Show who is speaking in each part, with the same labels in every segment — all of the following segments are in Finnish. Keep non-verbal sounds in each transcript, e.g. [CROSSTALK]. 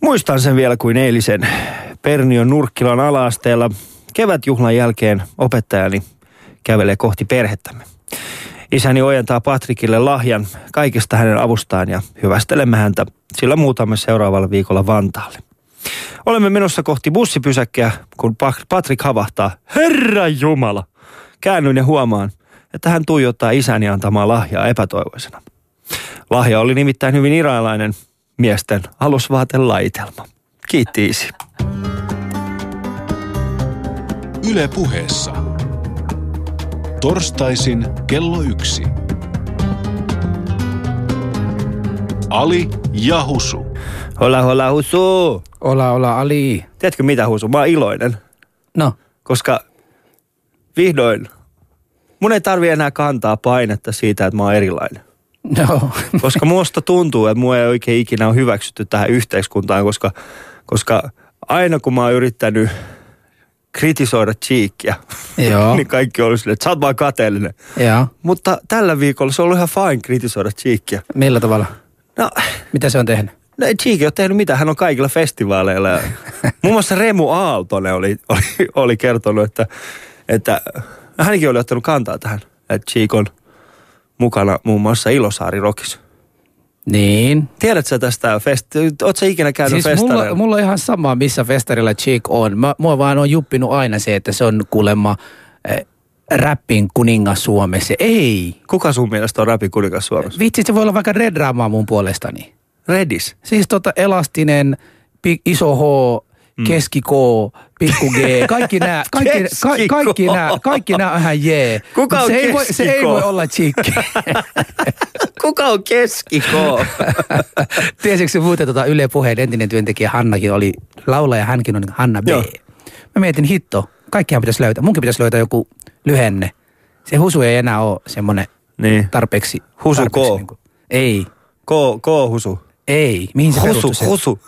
Speaker 1: Muistan sen vielä kuin eilisen Pernion Nurkkilan alaasteella kevätjuhlan jälkeen opettajani kävelee kohti perhettämme. Isäni ojentaa Patrikille lahjan kaikesta hänen avustaan ja hyvästelemme häntä, sillä muutamme seuraavalla viikolla Vantaalle. Olemme menossa kohti bussipysäkkiä, kun Patrik havahtaa, Herra Jumala! Käännyn ja huomaan, että hän tuijottaa isäni antamaa lahjaa epätoivoisena. Lahja oli nimittäin hyvin irailainen miesten alusvaatelaitelma. Kiitti isi.
Speaker 2: Yle puheessa. Torstaisin kello yksi. Ali ja Husu.
Speaker 1: Hola, hola, Husu.
Speaker 3: Ola, ola, Ali.
Speaker 1: Tiedätkö mitä, Husu? Mä oon iloinen,
Speaker 3: No,
Speaker 1: koska vihdoin mun ei tarvi enää kantaa painetta siitä, että mä oon erilainen.
Speaker 3: No. [LAUGHS]
Speaker 1: Koska musta tuntuu, että mua ei oikein ikinä ole hyväksytty tähän yhteiskuntaan, koska, koska aina kun mä oon yrittänyt kritisoida Cheekia, [LAUGHS] niin kaikki oli silleen, että sä oot vaan kateellinen.
Speaker 3: Joo.
Speaker 1: Mutta tällä viikolla se on ollut ihan fine kritisoida Cheekia.
Speaker 3: Millä tavalla?
Speaker 1: No,
Speaker 3: Mitä se on tehnyt?
Speaker 1: no ei Cheek ole tehnyt mitään, hän on kaikilla festivaaleilla. [LAUGHS] Muun muassa Remu Aaltonen oli, oli, oli kertonut, että, että hänkin oli ottanut kantaa tähän, että Cheek on mukana muun muassa Ilosaari Rokissa.
Speaker 3: Niin.
Speaker 1: Tiedätkö sä tästä festi... Oot sä ikinä käynyt
Speaker 3: Siis
Speaker 1: festareilla?
Speaker 3: mulla, mulla on ihan sama, missä festarilla Cheek on. Mä, mua vaan on juppinut aina se, että se on kuulemma äh, räppin kuningas Suomessa. Ei.
Speaker 1: Kuka sun mielestä on rapin kuningas Suomessa?
Speaker 3: Vitsi, se voi olla vaikka Red Rama mun puolestani.
Speaker 1: Redis.
Speaker 3: Siis tota elastinen, iso H, keski K, pikku G, kaikki nämä, [LAUGHS] kaikki, ka,
Speaker 1: Keski K.
Speaker 3: kaikki nämä, kaikki nämä on ihan jee.
Speaker 1: Kuka on
Speaker 3: se ei, voi, se
Speaker 1: keski
Speaker 3: ei
Speaker 1: K?
Speaker 3: voi olla chiikki. [LAUGHS]
Speaker 1: Kuka on keskiko? [LAUGHS]
Speaker 3: Tiesitkö se muuten tota Yle Puheen entinen työntekijä Hannakin oli laulaja, hänkin on Hanna B.
Speaker 1: Joo.
Speaker 3: Mä mietin hitto, kaikkihan pitäisi löytää. Munkin pitäisi löytää joku lyhenne. Se husu ei enää ole semmoinen
Speaker 1: niin.
Speaker 3: tarpeeksi.
Speaker 1: Husu
Speaker 3: tarpeeksi
Speaker 1: K.
Speaker 3: niinku- Ei,
Speaker 1: K, K husu.
Speaker 3: Ei. Mihin se
Speaker 1: Husu,
Speaker 3: se?
Speaker 1: husu.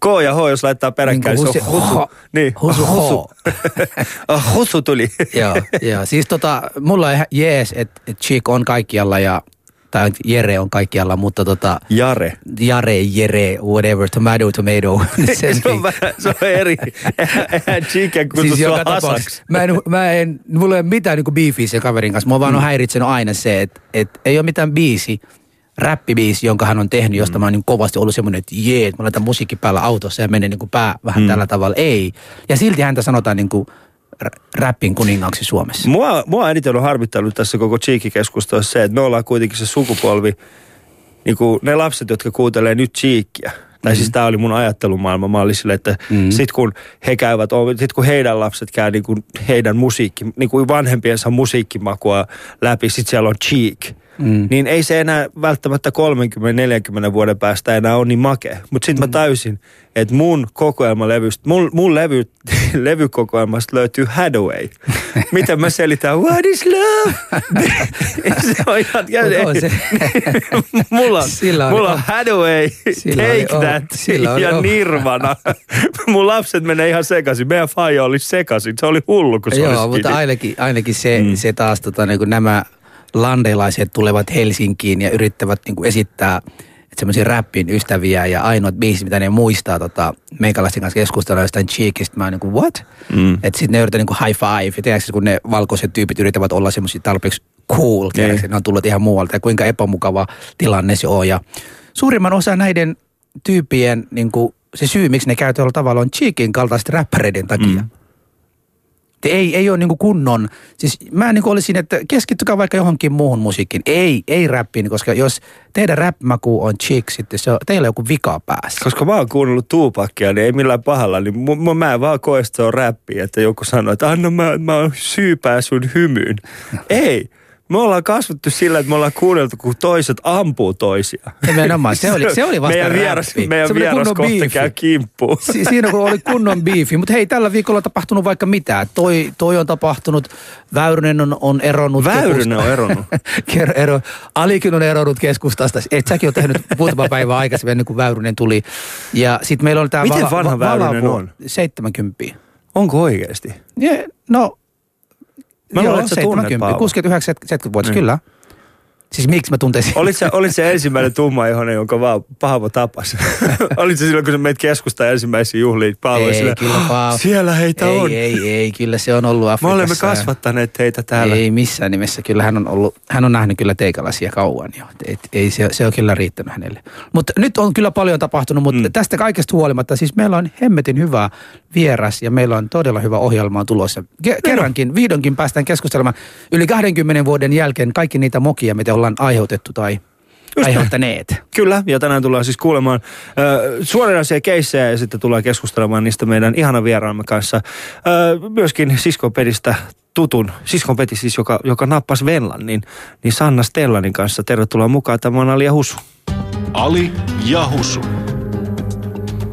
Speaker 1: K ja H, jos laittaa peräkkäin,
Speaker 3: Niinku
Speaker 1: se on
Speaker 3: husu- ho-
Speaker 1: Niin,
Speaker 3: husu
Speaker 1: husu. [LAUGHS] Ah, husu tuli.
Speaker 3: joo, joo. Siis tota, mulla on ihan jees, että et Cheek on kaikkialla ja, tai Jere on kaikkialla, mutta tota,
Speaker 1: Jare.
Speaker 3: Jare, Jere, whatever, tomato, tomato. [LAUGHS]
Speaker 1: Se on, vähän- se on eri. Eihän chicken kutsu
Speaker 3: siis
Speaker 1: sua hasaksi.
Speaker 3: tapauksessa. Mä en, mä en, mulla ei ole mitään niinku biifiä sen kaverin kanssa. Mua vaan on häiritsenyt aina se, että et ei ole mitään biisi, räppibiisi, jonka hän on tehnyt, josta mä oon niin kovasti ollut semmoinen, että jee, että mä laitan musiikki päällä autossa ja menee niin kuin pää vähän tällä tavalla. Ei. Ja silti häntä sanotaan niin kuin räppin kuningaksi Suomessa.
Speaker 1: Mua, mua eniten on harmittanut tässä koko Cheekki-keskustelussa se, että me ollaan kuitenkin se sukupolvi, niin kuin ne lapset, jotka kuuntelee nyt Cheekkiä. Tai siis tämä oli mun ajattelumaailma. Mä olin silleen, että mm. sit kun he käyvät, sit kun heidän lapset käy niin kuin heidän musiikki, niin kuin vanhempiensa musiikkimakua läpi, sit siellä on Cheek. Mm. Niin ei se enää välttämättä 30-40 vuoden päästä enää ole niin makea. Mutta sitten mä täysin, että mun kokoelmalevystä, mun, mun levy, [LAUGHS] levykokoelmasta löytyy Hadaway. [LAUGHS] Miten mä selitän, what is love? [LAUGHS] se on ihan,
Speaker 3: Mut on se.
Speaker 1: mulla on,
Speaker 3: Sillä oli-
Speaker 1: mulla on Hadaway,
Speaker 3: Sillä
Speaker 1: Take
Speaker 3: oli-
Speaker 1: That
Speaker 3: sillä oli-
Speaker 1: ja
Speaker 3: oh.
Speaker 1: Nirvana. Mun lapset menee ihan sekaisin. Meidän faija oli sekaisin. Se oli hullu, kun se
Speaker 3: Joo,
Speaker 1: oli
Speaker 3: mutta ainakin, ainakin se, mm. se taas, tota, niin nämä landelaiset tulevat Helsinkiin ja yrittävät niin kuin esittää semmoisia räppin ystäviä ja ainoat biisit, mitä ne muistaa tota, meikäläisten kanssa keskustella jostain cheekistä, mä oon niin what? Mm. Että sitten ne yrittää niin kuin high five, ja tiedätkö, kun ne valkoiset tyypit yrittävät olla semmoisia tarpeeksi cool, tiedätkö, ne on tullut ihan muualta ja kuinka epämukava tilanne se on. Ja suurimman osa näiden tyypien, niin kuin, se syy, miksi ne käy tuolla tavalla on cheekin kaltaisten räppäreiden takia. Mm. Ei, ei ole niinku kunnon, siis mä niinku olisin, että keskittykää vaikka johonkin muuhun musiikkiin. Ei, ei räppiin, koska jos teidän rap-maku on chick, sitten se on, teillä on joku vika päässä.
Speaker 1: Koska mä oon kuunnellut Tupacia, niin ei millään pahalla, niin mu, mu, mä en vaan koe, että se on räppi, että joku sanoo, että anna mä, mä oon syypää sun hymyyn. [LAUGHS] ei. Me ollaan kasvattu sillä, että me ollaan kuunneltu, kun toiset ampuu toisia.
Speaker 3: Nimenomaan, se oli, [LAUGHS] se oli vasta
Speaker 1: meidän vieras,
Speaker 3: räppi.
Speaker 1: meidän
Speaker 3: Semmoinen
Speaker 1: vieras kohta
Speaker 3: biifi.
Speaker 1: käy kimppuun.
Speaker 3: Si- siinä kun oli kunnon biifi. Mutta hei, tällä viikolla on tapahtunut vaikka mitä. Toi, toi on tapahtunut, Väyrynen on, on eronnut.
Speaker 1: Väyrynen on eronnut. [LAUGHS]
Speaker 3: Ker- ero, Alikin on eronnut keskustasta. Et säkin on tehnyt muutama päivä aikaisemmin ennen kuin Väyrynen tuli. Ja sitten meillä on tämä
Speaker 1: Miten vanha Väyrynen on?
Speaker 3: 70.
Speaker 1: Onko oikeasti?
Speaker 3: Ja, no,
Speaker 1: Mä luulen, että sä tunnet, Paavo.
Speaker 3: 69, 70 vuotta,
Speaker 1: Niin.
Speaker 3: kyllä. Siis miksi mä tuntaisin?
Speaker 1: Olit se, olit se ensimmäinen tummaihoinen, jonka vaan Paavo tapas? [LAUGHS] olit se silloin, kun sä meitä keskustaa ensimmäisiin juhliin? Paavo
Speaker 3: ei,
Speaker 1: sillä,
Speaker 3: kyllä [GASPS] Paavo.
Speaker 1: Siellä heitä
Speaker 3: ei,
Speaker 1: on.
Speaker 3: Ei, ei, kyllä se on ollut
Speaker 1: Me
Speaker 3: Afrikassa.
Speaker 1: olemme kasvattaneet teitä täällä.
Speaker 3: Ei missään nimessä. Kyllä hän on ollut, hän on nähnyt kyllä teikalaisia kauan jo. Et, ei se, se on kyllä riittänyt hänelle. Mutta nyt on kyllä paljon tapahtunut, mutta mm. tästä kaikesta huolimatta, siis meillä on hemmetin hyvä vieras ja meillä on todella hyvä ohjelma tulossa. Ke- kerrankin, vihdoinkin päästään keskustelemaan yli 20 vuoden jälkeen kaikki niitä mokia, mitä ollaan aiheutettu tai
Speaker 1: Just
Speaker 3: aiheuttaneet.
Speaker 1: Kyllä, ja tänään tullaan siis kuulemaan äh, suoranaisia keissejä ja sitten tullaan keskustelemaan niistä meidän ihana vieraamme kanssa. Äh, myöskin siskopedistä tutun, siskonpeti siis, joka, joka nappasi Venlan, niin, niin Sanna Stellanin kanssa. Tervetuloa mukaan, tämä on Ali ja Husu.
Speaker 2: Ali ja Husu.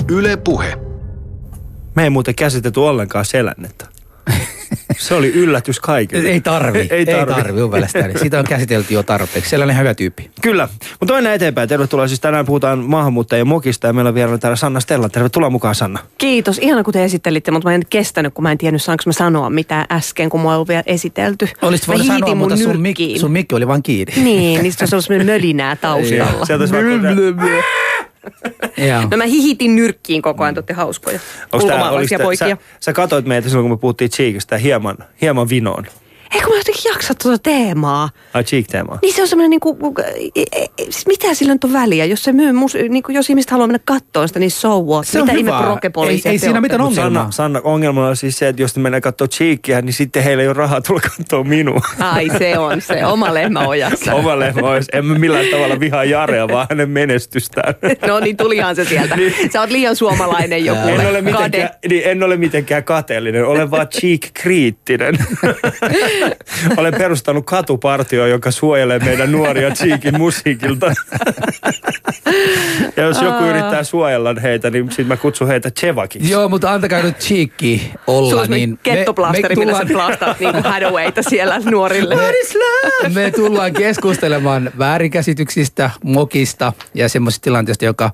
Speaker 2: Yle Puhe.
Speaker 1: Me ei muuten käsitetty ollenkaan selännettä. [LAUGHS] Se oli yllätys kaikille.
Speaker 3: Ei tarvi,
Speaker 1: Ei
Speaker 3: ei
Speaker 1: tarvi.
Speaker 3: ei tarvi mun mielestäni. Sitä on käsitelty jo tarpeeksi. Sellainen hyvä tyyppi.
Speaker 1: Kyllä, mutta toinen eteenpäin. Tervetuloa siis tänään puhutaan maahanmuuttajien mokista ja meillä on vieraana täällä Sanna Stella. Tervetuloa mukaan Sanna.
Speaker 4: Kiitos. Ihana, kun te esittelitte, mutta mä en kestänyt, kun mä en tiennyt, saanko mä sanoa mitään äsken, kun mua ei vielä esitelty.
Speaker 3: Olisit voinut sanoa, mutta sun, mik, sun mikki oli vaan kiinni.
Speaker 4: Niin, niin se on semmoinen mölinää [LAUGHS] taustalla.
Speaker 1: Sieltä olisi [LAUGHS]
Speaker 3: Joo.
Speaker 4: No mä hihitin nyrkkiin koko ajan, te olette hauskoja.
Speaker 1: Olis tää-
Speaker 4: poikia.
Speaker 1: Sä, sä katsoit meitä silloin, kun me puhuttiin Cheekistä hieman, hieman vinoon.
Speaker 4: Eikö mä jotenkin jaksa tuota teemaa?
Speaker 1: Ai Cheek-teemaa.
Speaker 4: Niin se on semmoinen niinku, e- e- siis mitä sillä nyt on väliä? Jos se myy, mus, niinku, jos ihmiset haluaa mennä kattoon sitä, niin so what?
Speaker 3: Se on
Speaker 4: mitä
Speaker 3: hyvä.
Speaker 4: ihme prokepoliisia
Speaker 3: Ei- ei siinä mitään ongelmaa.
Speaker 1: Sanna, Sanna, ongelma on siis se, että jos ne mennään katsoa Cheekia, niin sitten heillä ei ole rahaa tulla katsoa minua.
Speaker 4: Ai se on se, oma lehmä ojassa.
Speaker 1: Oma lehmä olisi. En mä millään tavalla vihaa Jarea, vaan hänen menestystään.
Speaker 4: No niin, tulihan se sieltä. Sä oot liian suomalainen joku.
Speaker 1: En ole, mitenkään, niin, en ole mitenkään kateellinen, olen vaan cheek-kriittinen. [LAUGHS] olen perustanut katupartio, joka suojelee meidän nuoria cheekin musiikilta. ja jos joku yrittää suojella heitä, niin sitten mä kutsun heitä Chevakiksi.
Speaker 3: Joo, mutta antakaa nyt cheekki olla.
Speaker 4: On
Speaker 3: niin
Speaker 4: niin kettoplasteri, millä sä plastaat niinku Hadawayta siellä nuorille.
Speaker 3: me tullaan keskustelemaan väärinkäsityksistä, mokista ja semmoisista tilanteista, joka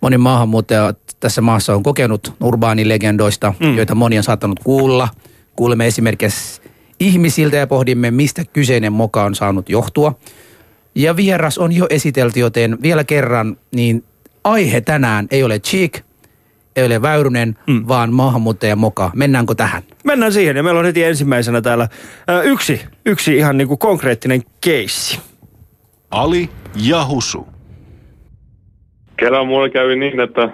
Speaker 3: moni maahanmuuttaja tässä maassa on kokenut urbaanilegendoista, mm. joita moni on saattanut kuulla. Kuulemme esimerkiksi ihmisiltä ja pohdimme, mistä kyseinen moka on saanut johtua. Ja vieras on jo esitelty, joten vielä kerran, niin aihe tänään ei ole cheek, ei ole väyrynen, mm. vaan maahanmuuttaja moka. Mennäänkö tähän?
Speaker 1: Mennään siihen ja meillä on heti ensimmäisenä täällä ö, yksi, yksi ihan niinku konkreettinen keissi.
Speaker 2: Ali ja Husu.
Speaker 5: Kerran mulla kävi niin, että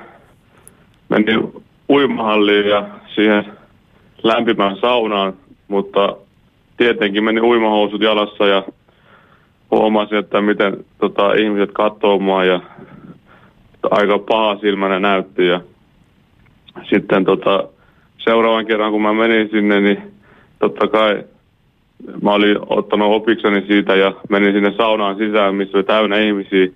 Speaker 5: menin uimahalliin ja siihen lämpimään saunaan, mutta tietenkin meni uimahousut jalassa ja huomasin, että miten tota, ihmiset katsoo mua ja aika paha silmänä näytti ja sitten tota, seuraavan kerran kun mä menin sinne, niin totta kai mä olin ottanut opikseni siitä ja menin sinne saunaan sisään, missä oli täynnä ihmisiä.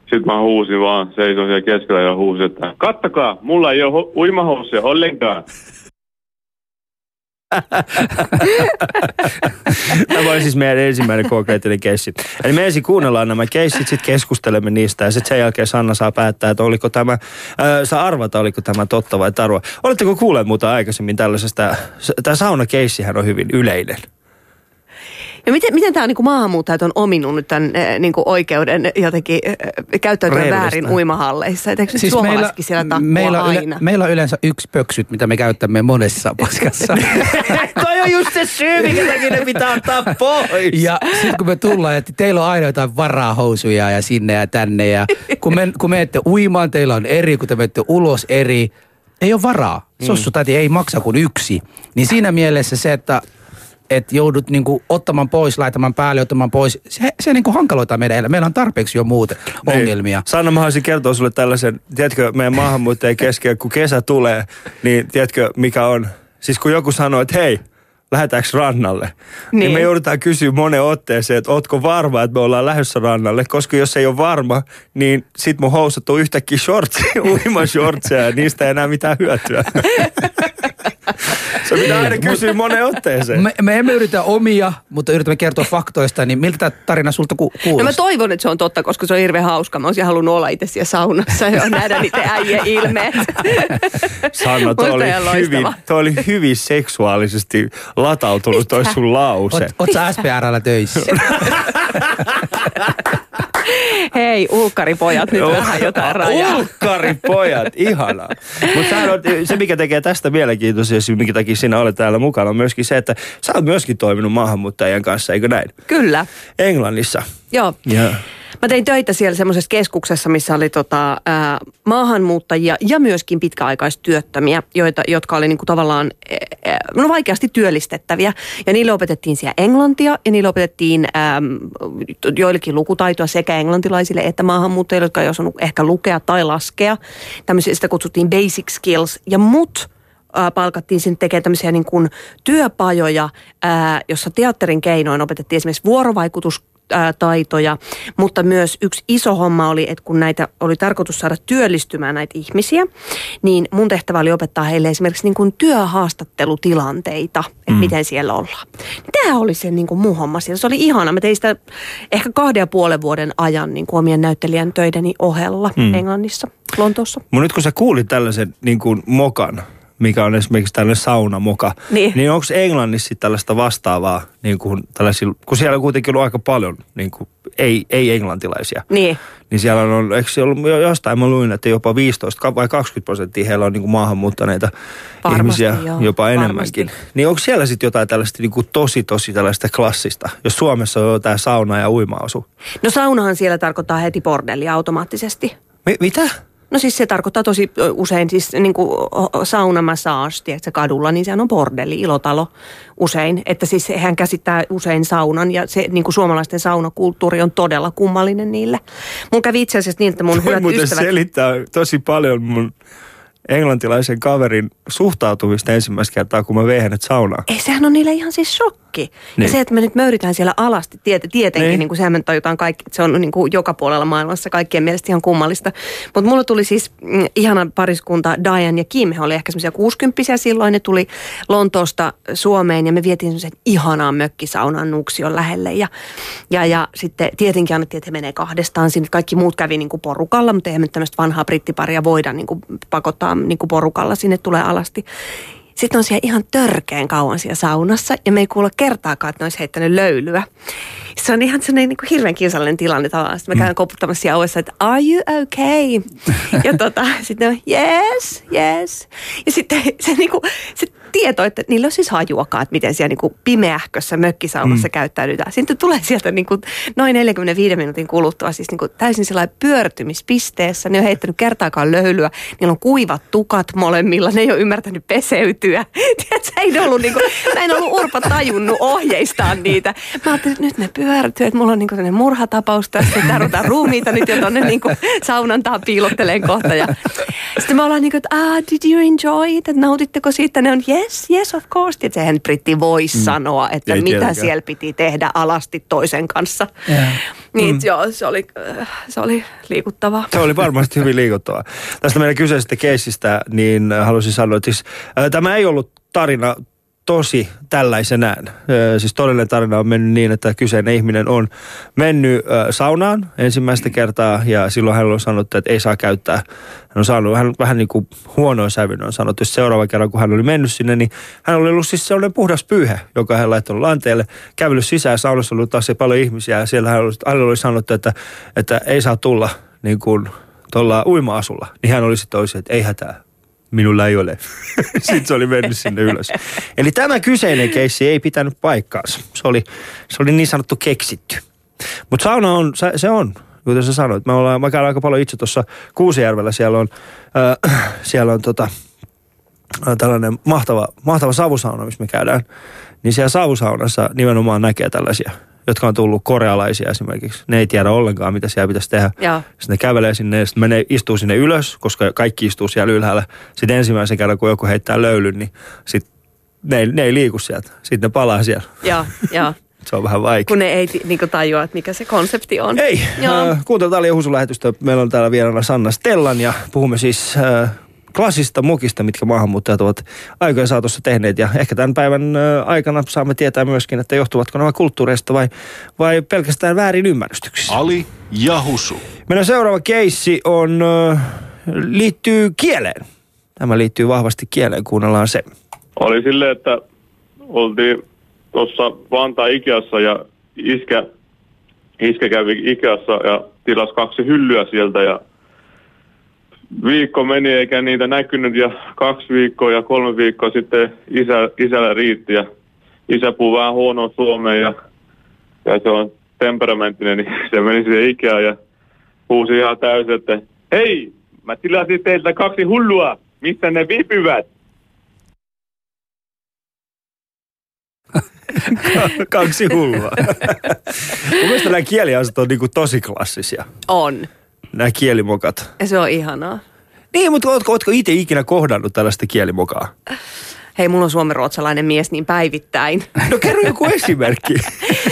Speaker 5: Sitten mä huusin vaan, seisoin siellä keskellä ja huusin, että kattakaa, mulla ei ole ho- uimahousuja ollenkaan.
Speaker 1: Tämä oli siis meidän ensimmäinen konkreettinen keissi. Eli me ensin kuunnellaan nämä keissit, sitten keskustelemme niistä ja sitten sen jälkeen Sanna saa päättää, että oliko tämä, ää, saa arvata, oliko tämä totta vai tarua. Oletteko kuulleet muuta aikaisemmin tällaisesta, tämä saunakeissihän on hyvin yleinen.
Speaker 4: Ja miten, miten tämä niinku maahanmuuttajat on ominut nyt tämän äh, niinku oikeuden jotenkin äh, käyttäytyä
Speaker 1: Reilistä.
Speaker 4: väärin uimahalleissa? Et Eikö siis suomalaisetkin siellä
Speaker 3: meillä, on yle,
Speaker 4: aina?
Speaker 3: meillä on yleensä yksi pöksyt, mitä me käyttämme monessa paskassa. [LAUGHS]
Speaker 1: Toi on just se syy, minkä takia ne pitää ottaa pois.
Speaker 3: ja sitten kun me tullaan, että teillä on aina jotain varahousuja ja sinne ja tänne. Ja kun, me, kun menette uimaan, teillä on eri, kun te menette ulos eri. Ei ole varaa. Sossu tati ei maksa kuin yksi. Niin siinä mielessä se, että että joudut niinku ottamaan pois, laitamaan päälle, ottamaan pois, se, se niinku hankaloittaa meidän elämää. Meillä on tarpeeksi jo muuten ongelmia.
Speaker 1: Niin. Sanna, mä haluaisin kertoa sulle tällaisen, tiedätkö, meidän maahanmuuttajien kesken, kun kesä tulee, niin tiedätkö, mikä on? Siis kun joku sanoo, että hei, lähdetäänkö rannalle? Niin. niin
Speaker 4: Niin.
Speaker 1: me joudutaan kysyä monen otteeseen, että ootko varma, että me ollaan lähdössä rannalle, koska jos ei ole varma, niin sit mun housut on yhtäkkiä shortsi, [LAUGHS] uimashortseja ja niistä ei enää mitään hyötyä. [LAUGHS] Se pitää aina kysyä moneen otteeseen.
Speaker 3: Me, me emme yritä omia, mutta yritämme kertoa faktoista, niin miltä tämä tarina sulta ku-
Speaker 4: No
Speaker 3: kuulostaa?
Speaker 4: mä toivon, että se on totta, koska se on hirveän hauska. Mä olisin halunnut olla itse siellä saunassa ja nähdä niiden äijien ilmeet.
Speaker 1: Sanna, toi oli, hyvin, toi oli hyvin seksuaalisesti latautunut toi sun lause.
Speaker 3: Oot, oot sä SPRllä töissä?
Speaker 4: Hei, ulkkaripojat, nyt vähän jotain rajaa.
Speaker 1: Ulkkaripojat, ihanaa. Mutta se, mikä tekee tästä mielenkiintoisia, ja minkä takia sinä olet täällä mukana, on myöskin se, että sä oot myöskin toiminut maahanmuuttajien kanssa, eikö näin?
Speaker 4: Kyllä,
Speaker 1: Englannissa.
Speaker 4: joo.
Speaker 1: Ja.
Speaker 4: Mä tein töitä siellä semmoisessa keskuksessa, missä oli tota, ää, maahanmuuttajia ja myöskin pitkäaikaistyöttömiä, joita, jotka oli niinku tavallaan ää, no vaikeasti työllistettäviä. Ja niille opetettiin siellä englantia ja niille opetettiin äm, joillekin lukutaitoa sekä englantilaisille että maahanmuuttajille, jotka ei osannut ehkä lukea tai laskea. Tämmöisiä, sitä kutsuttiin basic skills. Ja mut ää, palkattiin sinne tekemään tämmöisiä niin kuin työpajoja, ää, jossa teatterin keinoin opetettiin esimerkiksi vuorovaikutus taitoja, mutta myös yksi iso homma oli, että kun näitä oli tarkoitus saada työllistymään näitä ihmisiä, niin mun tehtävä oli opettaa heille esimerkiksi niin kuin työhaastattelutilanteita, että mm. miten siellä ollaan. Tämä oli se niin kuin mun homma siellä. Se oli ihana. Mä tein sitä ehkä kahden ja puolen vuoden ajan niin kuin omien näyttelijän töideni ohella mm. Englannissa, Lontoossa.
Speaker 1: Mutta nyt kun sä kuulit tällaisen niin kuin mokan, mikä on esimerkiksi tällainen saunamoka,
Speaker 4: Niin.
Speaker 1: niin onko Englannissa sit tällaista vastaavaa, niin kuin tällaisilla, kun siellä on kuitenkin ollut aika paljon niin kuin, ei, ei-englantilaisia.
Speaker 4: Niin.
Speaker 1: Niin siellä on, eikö siellä ollut jo jostain, mä luin, että jopa 15 vai 20 prosenttia heillä on niin kuin maahanmuuttaneita
Speaker 4: Varmasti,
Speaker 1: ihmisiä,
Speaker 4: joo,
Speaker 1: jopa
Speaker 4: varmasti.
Speaker 1: enemmänkin. Niin onko siellä sitten jotain tällaista niin kuin tosi, tosi tällaista klassista, jos Suomessa on jotain sauna ja uimaasu?
Speaker 4: No saunahan siellä tarkoittaa heti bordellia automaattisesti.
Speaker 1: Mi- mitä?
Speaker 4: No siis se tarkoittaa tosi usein siis niin kuin saunamassage, tiedätkö, kadulla, niin sehän on bordelli, ilotalo usein. Että siis hän käsittää usein saunan ja se niin kuin suomalaisten saunakulttuuri on todella kummallinen niille. Mun kävi itse asiassa niin, että mun
Speaker 1: Voi
Speaker 4: hyvät
Speaker 1: muuten
Speaker 4: ystävät...
Speaker 1: selittää tosi paljon mun englantilaisen kaverin suhtautumista ensimmäistä kertaa, kun mä vein hänet saunaan.
Speaker 4: Ei, sehän on niille ihan siis shokki. Niin. Ja se, että me nyt möyritään siellä alasti, tiet, tietenkin, niin.
Speaker 1: Niin.
Speaker 4: kuin sehän me tajutaan kaikki, että se on niin kuin joka puolella maailmassa kaikkien mielestä ihan kummallista. Mutta mulla tuli siis mm, ihana pariskunta Diane ja Kim, he oli ehkä semmoisia 60 silloin, ne tuli Lontoosta Suomeen ja me vietiin semmoisen ihanaan mökkisaunaan Nuksion lähelle. Ja, ja, ja sitten tietenkin annettiin, että he menee kahdestaan sinne, kaikki muut kävi niin kuin porukalla, mutta eihän me nyt tämmöistä vanhaa brittiparia voida niin kuin pakottaa niin kuin porukalla sinne tulee alasti. Sitten on siellä ihan törkeän kauan siellä saunassa ja me ei kuulla kertaakaan, että ne olisi heittänyt löylyä. Se on ihan sellainen niin kuin hirveän kiusallinen tilanne tavallaan. Sitten mä käyn koputtamassa siellä ovessa, että are you okay? [LAUGHS] Ja tota, sitten on yes, yes. Ja sitten se, niin kuin, se tieto, että niillä on siis hajuakaan, että miten siellä niin kuin pimeähkössä mökkisaunassa mm. käyttäydytään. Sitten tulee sieltä niin kuin noin 45 minuutin kuluttua siis niin kuin täysin sellainen pyörtymispisteessä. Ne on heittänyt kertaakaan löylyä. Niillä on kuivat tukat molemmilla. Ne ei ole ymmärtänyt peseytyä. [LAUGHS] Tiedätkö, ei ollut niin kuin, mä en ollut Urpa tajunnut ohjeistaan niitä. Mä ajattelin, että nyt ne pyörtyy, että mulla on niin kuin sellainen murhatapaus tässä. Että ruvetaan ruumiita nyt jo tonne niin kuin saunantaan piilotteleen kohta. Ja sitten me ollaan niin kuin, että ah, did you enjoy it? Että nautitteko siitä? Ne on yes, yes of course. Että sehän britti voisi mm. sanoa, että
Speaker 1: Ei
Speaker 4: mitä
Speaker 1: tietenkään.
Speaker 4: siellä piti tehdä alasti toisen kanssa.
Speaker 3: Joo.
Speaker 4: Niin mm. joo, se oli, äh, se oli liikuttavaa.
Speaker 1: Se oli varmasti hyvin liikuttavaa. Tästä meidän kyseisestä keisistä, niin halusin sanoa, että siis, äh, ei ollut tarina tosi tällaisenään. Siis todellinen tarina on mennyt niin, että kyseinen ihminen on mennyt saunaan ensimmäistä kertaa ja silloin hän on sanottu, että ei saa käyttää. Hän on saanut hän vähän niin kuin huonoin sävyn on sanottu. Seuraava kerran, kun hän oli mennyt sinne, niin hän oli ollut siis sellainen puhdas pyyhe, joka hän laittanut lanteelle. Kävellyt sisään, saunassa oli taas paljon ihmisiä ja siellä hän oli, hänelle oli sanottu, että, että ei saa tulla niin kuin tuolla uima-asulla. Niin hän oli sitten toisin, että ei hätää, minulla ei ole. [LAUGHS] Sitten se oli mennyt sinne ylös. Eli tämä kyseinen keissi ei pitänyt paikkaansa. Se oli, se oli niin sanottu keksitty. Mutta sauna on, se, on, kuten sä sanoit. Me ollaan, mä käyn aika paljon itse tuossa Kuusijärvellä. Siellä on, äh, [CLEARS THROAT] siellä on tota, äh, tällainen mahtava, mahtava savusauna, missä me käydään. Niin siellä savusaunassa nimenomaan näkee tällaisia, jotka on tullut korealaisia esimerkiksi. Ne ei tiedä ollenkaan, mitä siellä pitäisi tehdä.
Speaker 4: Joo.
Speaker 1: Sitten ne kävelee sinne ja sitten menee, istuu sinne ylös, koska kaikki istuu siellä ylhäällä. Sitten ensimmäisen kerran, kun joku heittää löylyn, niin sit ne, ei, ne ei liiku sieltä. Sitten ne palaa siellä.
Speaker 4: Joo, joo. [LAUGHS]
Speaker 1: Se on vähän vaikea.
Speaker 4: Kun ne ei niinku tajua, että mikä se konsepti on.
Speaker 1: Ei,
Speaker 4: Joo.
Speaker 1: äh, kuuntelut Ali ja Husu lähetystä. Meillä on täällä vieraana Sanna Stellan ja puhumme siis äh, klassista mukista, mitkä maahanmuuttajat ovat aikojen saatossa tehneet. Ja ehkä tämän päivän aikana saamme tietää myöskin, että johtuvatko nämä kulttuureista vai, vai pelkästään väärin ymmärrystyksissä.
Speaker 2: Ali ja Husu.
Speaker 1: Meidän seuraava keissi on, liittyy kieleen. Tämä liittyy vahvasti kieleen, kuunnellaan se.
Speaker 5: Oli silleen, että oltiin tuossa Vantaa Ikeassa ja iskä, iskä kävi Ikeassa ja tilasi kaksi hyllyä sieltä ja viikko meni eikä niitä näkynyt ja kaksi viikkoa ja kolme viikkoa sitten isä, isällä riitti ja isä puhuu vähän huonoa suomea ja, ja se on temperamenttinen, niin [LAUGHS] se meni siihen Ikeaan ja huusi ihan täysin, että hei, mä tilasin teiltä kaksi hullua, missä ne viipyvät?
Speaker 1: Kaksi hullua. [LAUGHS] Mun mielestä nämä kieliasiat on niinku tosi klassisia.
Speaker 4: On.
Speaker 1: Nämä kielimokat.
Speaker 4: Ja se on ihanaa.
Speaker 1: Niin, mutta ootko, ootko itse ikinä kohdannut tällaista kielimokaa?
Speaker 4: Hei, mulla on suomenruotsalainen mies niin päivittäin.
Speaker 1: No kerro joku esimerkki. [LAUGHS]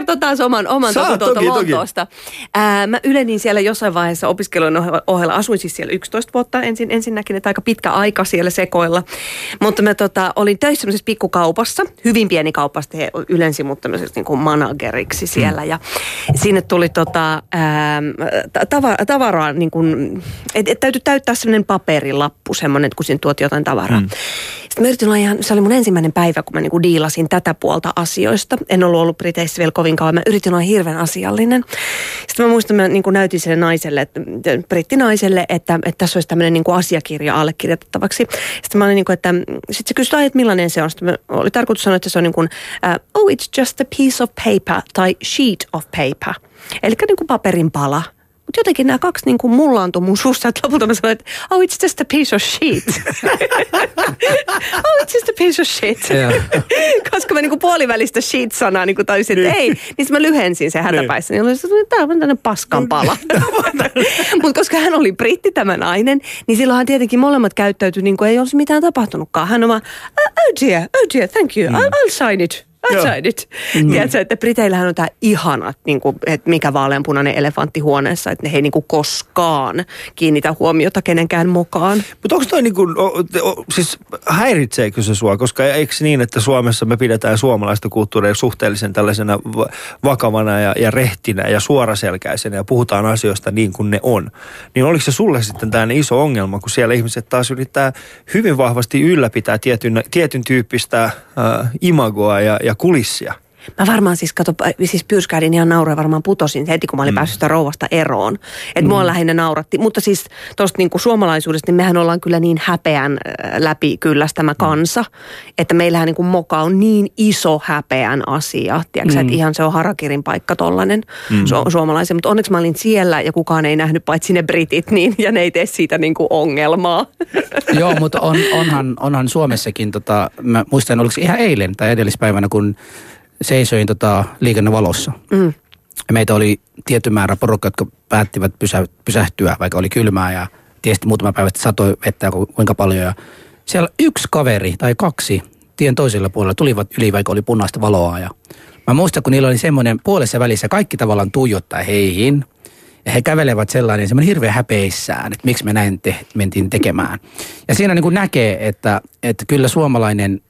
Speaker 4: Kertoa taas oman, oman
Speaker 1: Saat,
Speaker 4: totu tuolta
Speaker 1: toki, toki.
Speaker 4: Lontoosta? Ää, mä ylenin siellä jossain vaiheessa opiskelujen ohe- ohella. Asuin siis siellä 11 vuotta ensin, ensinnäkin, että aika pitkä aika siellä sekoilla. Mutta mä tota, olin töissä semmoisessa pikkukaupassa, hyvin pieni kauppa, sitten he ylensi mut tämmöiseksi niin kuin manageriksi siellä. Ja sinne tuli tota, ää, tava, tavaraa, niin kuin, et, et täytyy täyttää semmoinen paperilappu, semmoinen, kun sinne tuotiin jotain tavaraa. Mm. Mä yritin olla ihan, se oli mun ensimmäinen päivä, kun mä niinku diilasin tätä puolta asioista. En ollut ollut Briteissä vielä kovin kauan. Mä yritin olla hirveän asiallinen. Sitten mä muistan, mä niinku näytin sille naiselle, että, brittinaiselle, että, että tässä olisi tämmöinen niinku asiakirja allekirjoitettavaksi. Sitten mä olin niinku, että sitten se kysyi, että millainen se on. Sitten mä, oli tarkoitus sanoa, että se on niin kuin, uh, oh it's just a piece of paper tai sheet of paper. Eli niin kuin paperin pala. Mutta jotenkin nämä kaksi niin kuin mullaantui mun suussa, että lopulta mä sanoin, että oh it's just a piece of shit. oh it's just a piece of shit. [LAUGHS] Koska mä niin kuin puolivälistä shit-sanaa niin kuin tajusin, että ei, niin mä lyhensin sen hätäpäissä. Niin olin että tämä on tämmöinen paskan pala. [LAUGHS] Mutta koska hän oli britti tämä nainen, niin silloin hän tietenkin molemmat käyttäytyi niin kuin ei olisi mitään tapahtunutkaan. Hän on vaan, oh dear, oh dear, thank you, I'll, I'll sign it. Tried it. Mm. Tiedätkö, että Briteillähän on tämä ihana, niin kuin, että mikä vaaleanpunainen elefantti huoneessa, että ne ei niin kuin koskaan kiinnitä huomiota kenenkään mokaan.
Speaker 1: Mutta onko toi niinku, o, o, siis häiritseekö se sua? Koska eikö niin, että Suomessa me pidetään suomalaista kulttuuria suhteellisen tällaisena va- vakavana ja, ja rehtinä ja suoraselkäisenä ja puhutaan asioista niin kuin ne on. Niin oliko se sulle sitten tämmöinen iso ongelma, kun siellä ihmiset taas yrittää hyvin vahvasti ylläpitää tietyn, tietyn tyyppistä äh, imagoa ja, ja kulissia?
Speaker 4: Mä varmaan siis, kato, siis pyrskäilin ihan nauroin varmaan putosin heti, kun mä olin mm. päässyt sitä rouvasta eroon. Että mm. mua lähinnä nauratti. Mutta siis tuosta niinku suomalaisuudesta, niin mehän ollaan kyllä niin häpeän läpi kyllästämä kansa, että meillähän niinku moka on niin iso häpeän asia. Tiedätkö, mm. että ihan se on harakirin paikka tollanen mm. su- suomalaisen. Mutta onneksi mä olin siellä ja kukaan ei nähnyt paitsi ne britit, niin, ja ne ei tee siitä niinku ongelmaa. [LAUGHS]
Speaker 3: Joo, mutta on, onhan, onhan Suomessakin, tota, mä muistan, oliko ihan eilen tai edellispäivänä, kun seisoin tota, liikennevalossa.
Speaker 4: Mm.
Speaker 3: Ja meitä oli tietty määrä porukka, jotka päättivät pysä, pysähtyä, vaikka oli kylmää ja tietysti muutama päivä sitten satoi vettä ku- kuinka paljon. Ja siellä yksi kaveri tai kaksi tien toisella puolella tulivat yli, vaikka oli punaista valoa. Ja mä muistan, kun niillä oli semmoinen puolessa välissä kaikki tavallaan tuijottaa heihin. Ja he kävelevät sellainen semmoinen hirveä häpeissään, että miksi me näin te, mentiin tekemään. Ja siinä niin kuin näkee, että, että kyllä suomalainen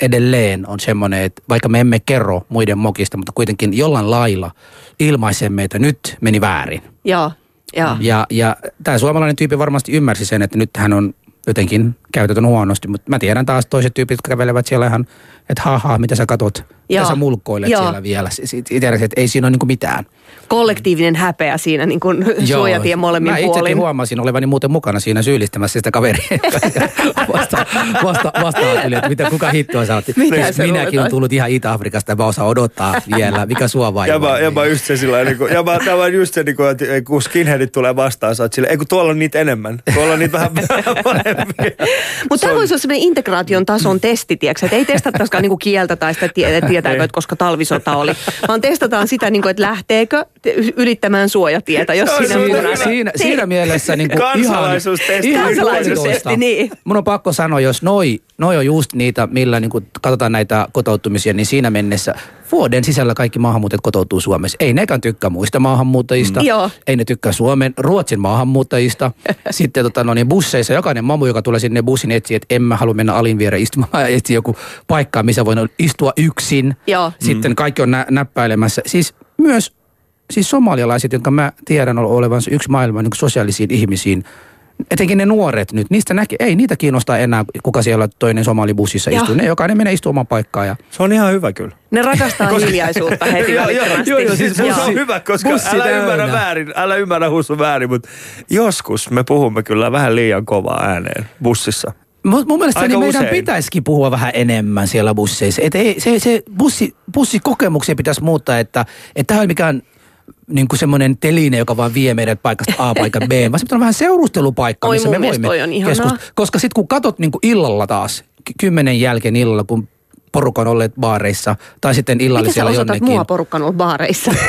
Speaker 3: edelleen on semmoinen, että vaikka me emme kerro muiden mokista, mutta kuitenkin jollain lailla ilmaisemme, että nyt meni väärin.
Speaker 4: Joo, joo.
Speaker 3: Ja, ja tämä suomalainen tyyppi varmasti ymmärsi sen, että nyt hän on jotenkin käytetön huonosti, mutta mä tiedän taas toiset tyypit, jotka kävelevät siellä ihan, että haha, mitä sä katot, mitä
Speaker 4: Joo.
Speaker 3: sä mulkoilet
Speaker 4: Joo.
Speaker 3: siellä vielä. Tiedän, että ei siinä ole niinku mitään.
Speaker 4: Kollektiivinen häpeä siinä niin kuin suojatien molemmin
Speaker 3: Mä
Speaker 4: puolin.
Speaker 3: itsekin huomasin olevani muuten mukana siinä syyllistämässä sitä kaveria. [LAUGHS] vasta, vasta, vasta ajattelin, että mitä, kuka hittoa sä oot. Minäkin on tullut ihan Itä-Afrikasta ja mä osaan odottaa vielä. Mikä sua vai?
Speaker 1: Ja mä, ja mä just se sillä niin kuin, ja mä, tämä on just se, niin kuin, että kun skinheadit tulee vastaan, sä oot silleen, ei kun tuolla on niitä enemmän. Tuolla on niitä vähän [LAUGHS] parempia.
Speaker 4: Mutta
Speaker 1: Se
Speaker 4: tämä
Speaker 1: on-
Speaker 4: voisi olla sellainen integraation tason testi, tiedätkö? Että ei testattaisikaan niinku kieltä tai sitä tie- tietääkö, että koska talvisota oli. Vaan testataan sitä, niinku, että lähteekö ylittämään suojatietä, jos
Speaker 1: Se on
Speaker 4: siinä on
Speaker 1: siinä-
Speaker 3: siinä, siinä mielessä niin kuin
Speaker 1: Kansalaisuustesti.
Speaker 3: ihan,
Speaker 4: Kansalaisuustesti, niin.
Speaker 3: Mun on pakko sanoa, jos noi, noi on just niitä, millä niin kuin katsotaan näitä kotoutumisia, niin siinä mennessä vuoden sisällä kaikki maahanmuuttajat kotoutuu Suomessa. Ei nekään tykkää muista maahanmuuttajista.
Speaker 4: Mm. Joo.
Speaker 3: Ei ne tykkää Suomen, Ruotsin maahanmuuttajista. [LAUGHS] Sitten tota, no niin, busseissa jokainen mamu, joka tulee sinne bussin etsii, että en mä halua mennä alin viereen istumaan ja etsiä joku paikka, missä voin istua yksin.
Speaker 4: Joo.
Speaker 3: Sitten kaikki on nä- näppäilemässä. Siis myös siis somalialaiset, jotka mä tiedän olevansa yksi maailman niin sosiaalisiin ihmisiin, etenkin ne nuoret nyt, niistä näkee, ei niitä kiinnostaa enää, kuka siellä toinen somalibussissa
Speaker 4: Joo.
Speaker 3: istuu. Ne jokainen menee istumaan paikkaan ja
Speaker 1: Se on ihan hyvä kyllä.
Speaker 4: Ne rakastaa [LAUGHS] hiljaisuutta heti
Speaker 1: Joo, joo, joo, joo, siis se on hyvä, koska
Speaker 3: bussi
Speaker 1: älä
Speaker 3: täynnä.
Speaker 1: ymmärrä väärin, älä ymmärrä Hussu väärin, mutta joskus me puhumme kyllä vähän liian kovaa ääneen bussissa.
Speaker 3: Mun, mun mielestä niin meidän
Speaker 1: usein.
Speaker 3: pitäisikin puhua vähän enemmän siellä busseissa. Et ei, se, se bussi, bussikokemuksia pitäisi muuttaa, että että tämä ei ole mikään niin kuin semmoinen teline, joka vaan vie meidät paikasta A paikkaan B, vaan se pitää olla vähän seurustelupaikka,
Speaker 4: Oi,
Speaker 3: missä me voimme
Speaker 4: on ihanaa.
Speaker 3: Koska sitten kun katot niin kuin illalla taas, ky- kymmenen jälkeen illalla, kun porukka on olleet baareissa, tai sitten illalla
Speaker 4: Miten sä
Speaker 3: siellä
Speaker 4: osoitat
Speaker 3: jonnekin.
Speaker 4: mua porukkaan ollut baareissa? [LAUGHS]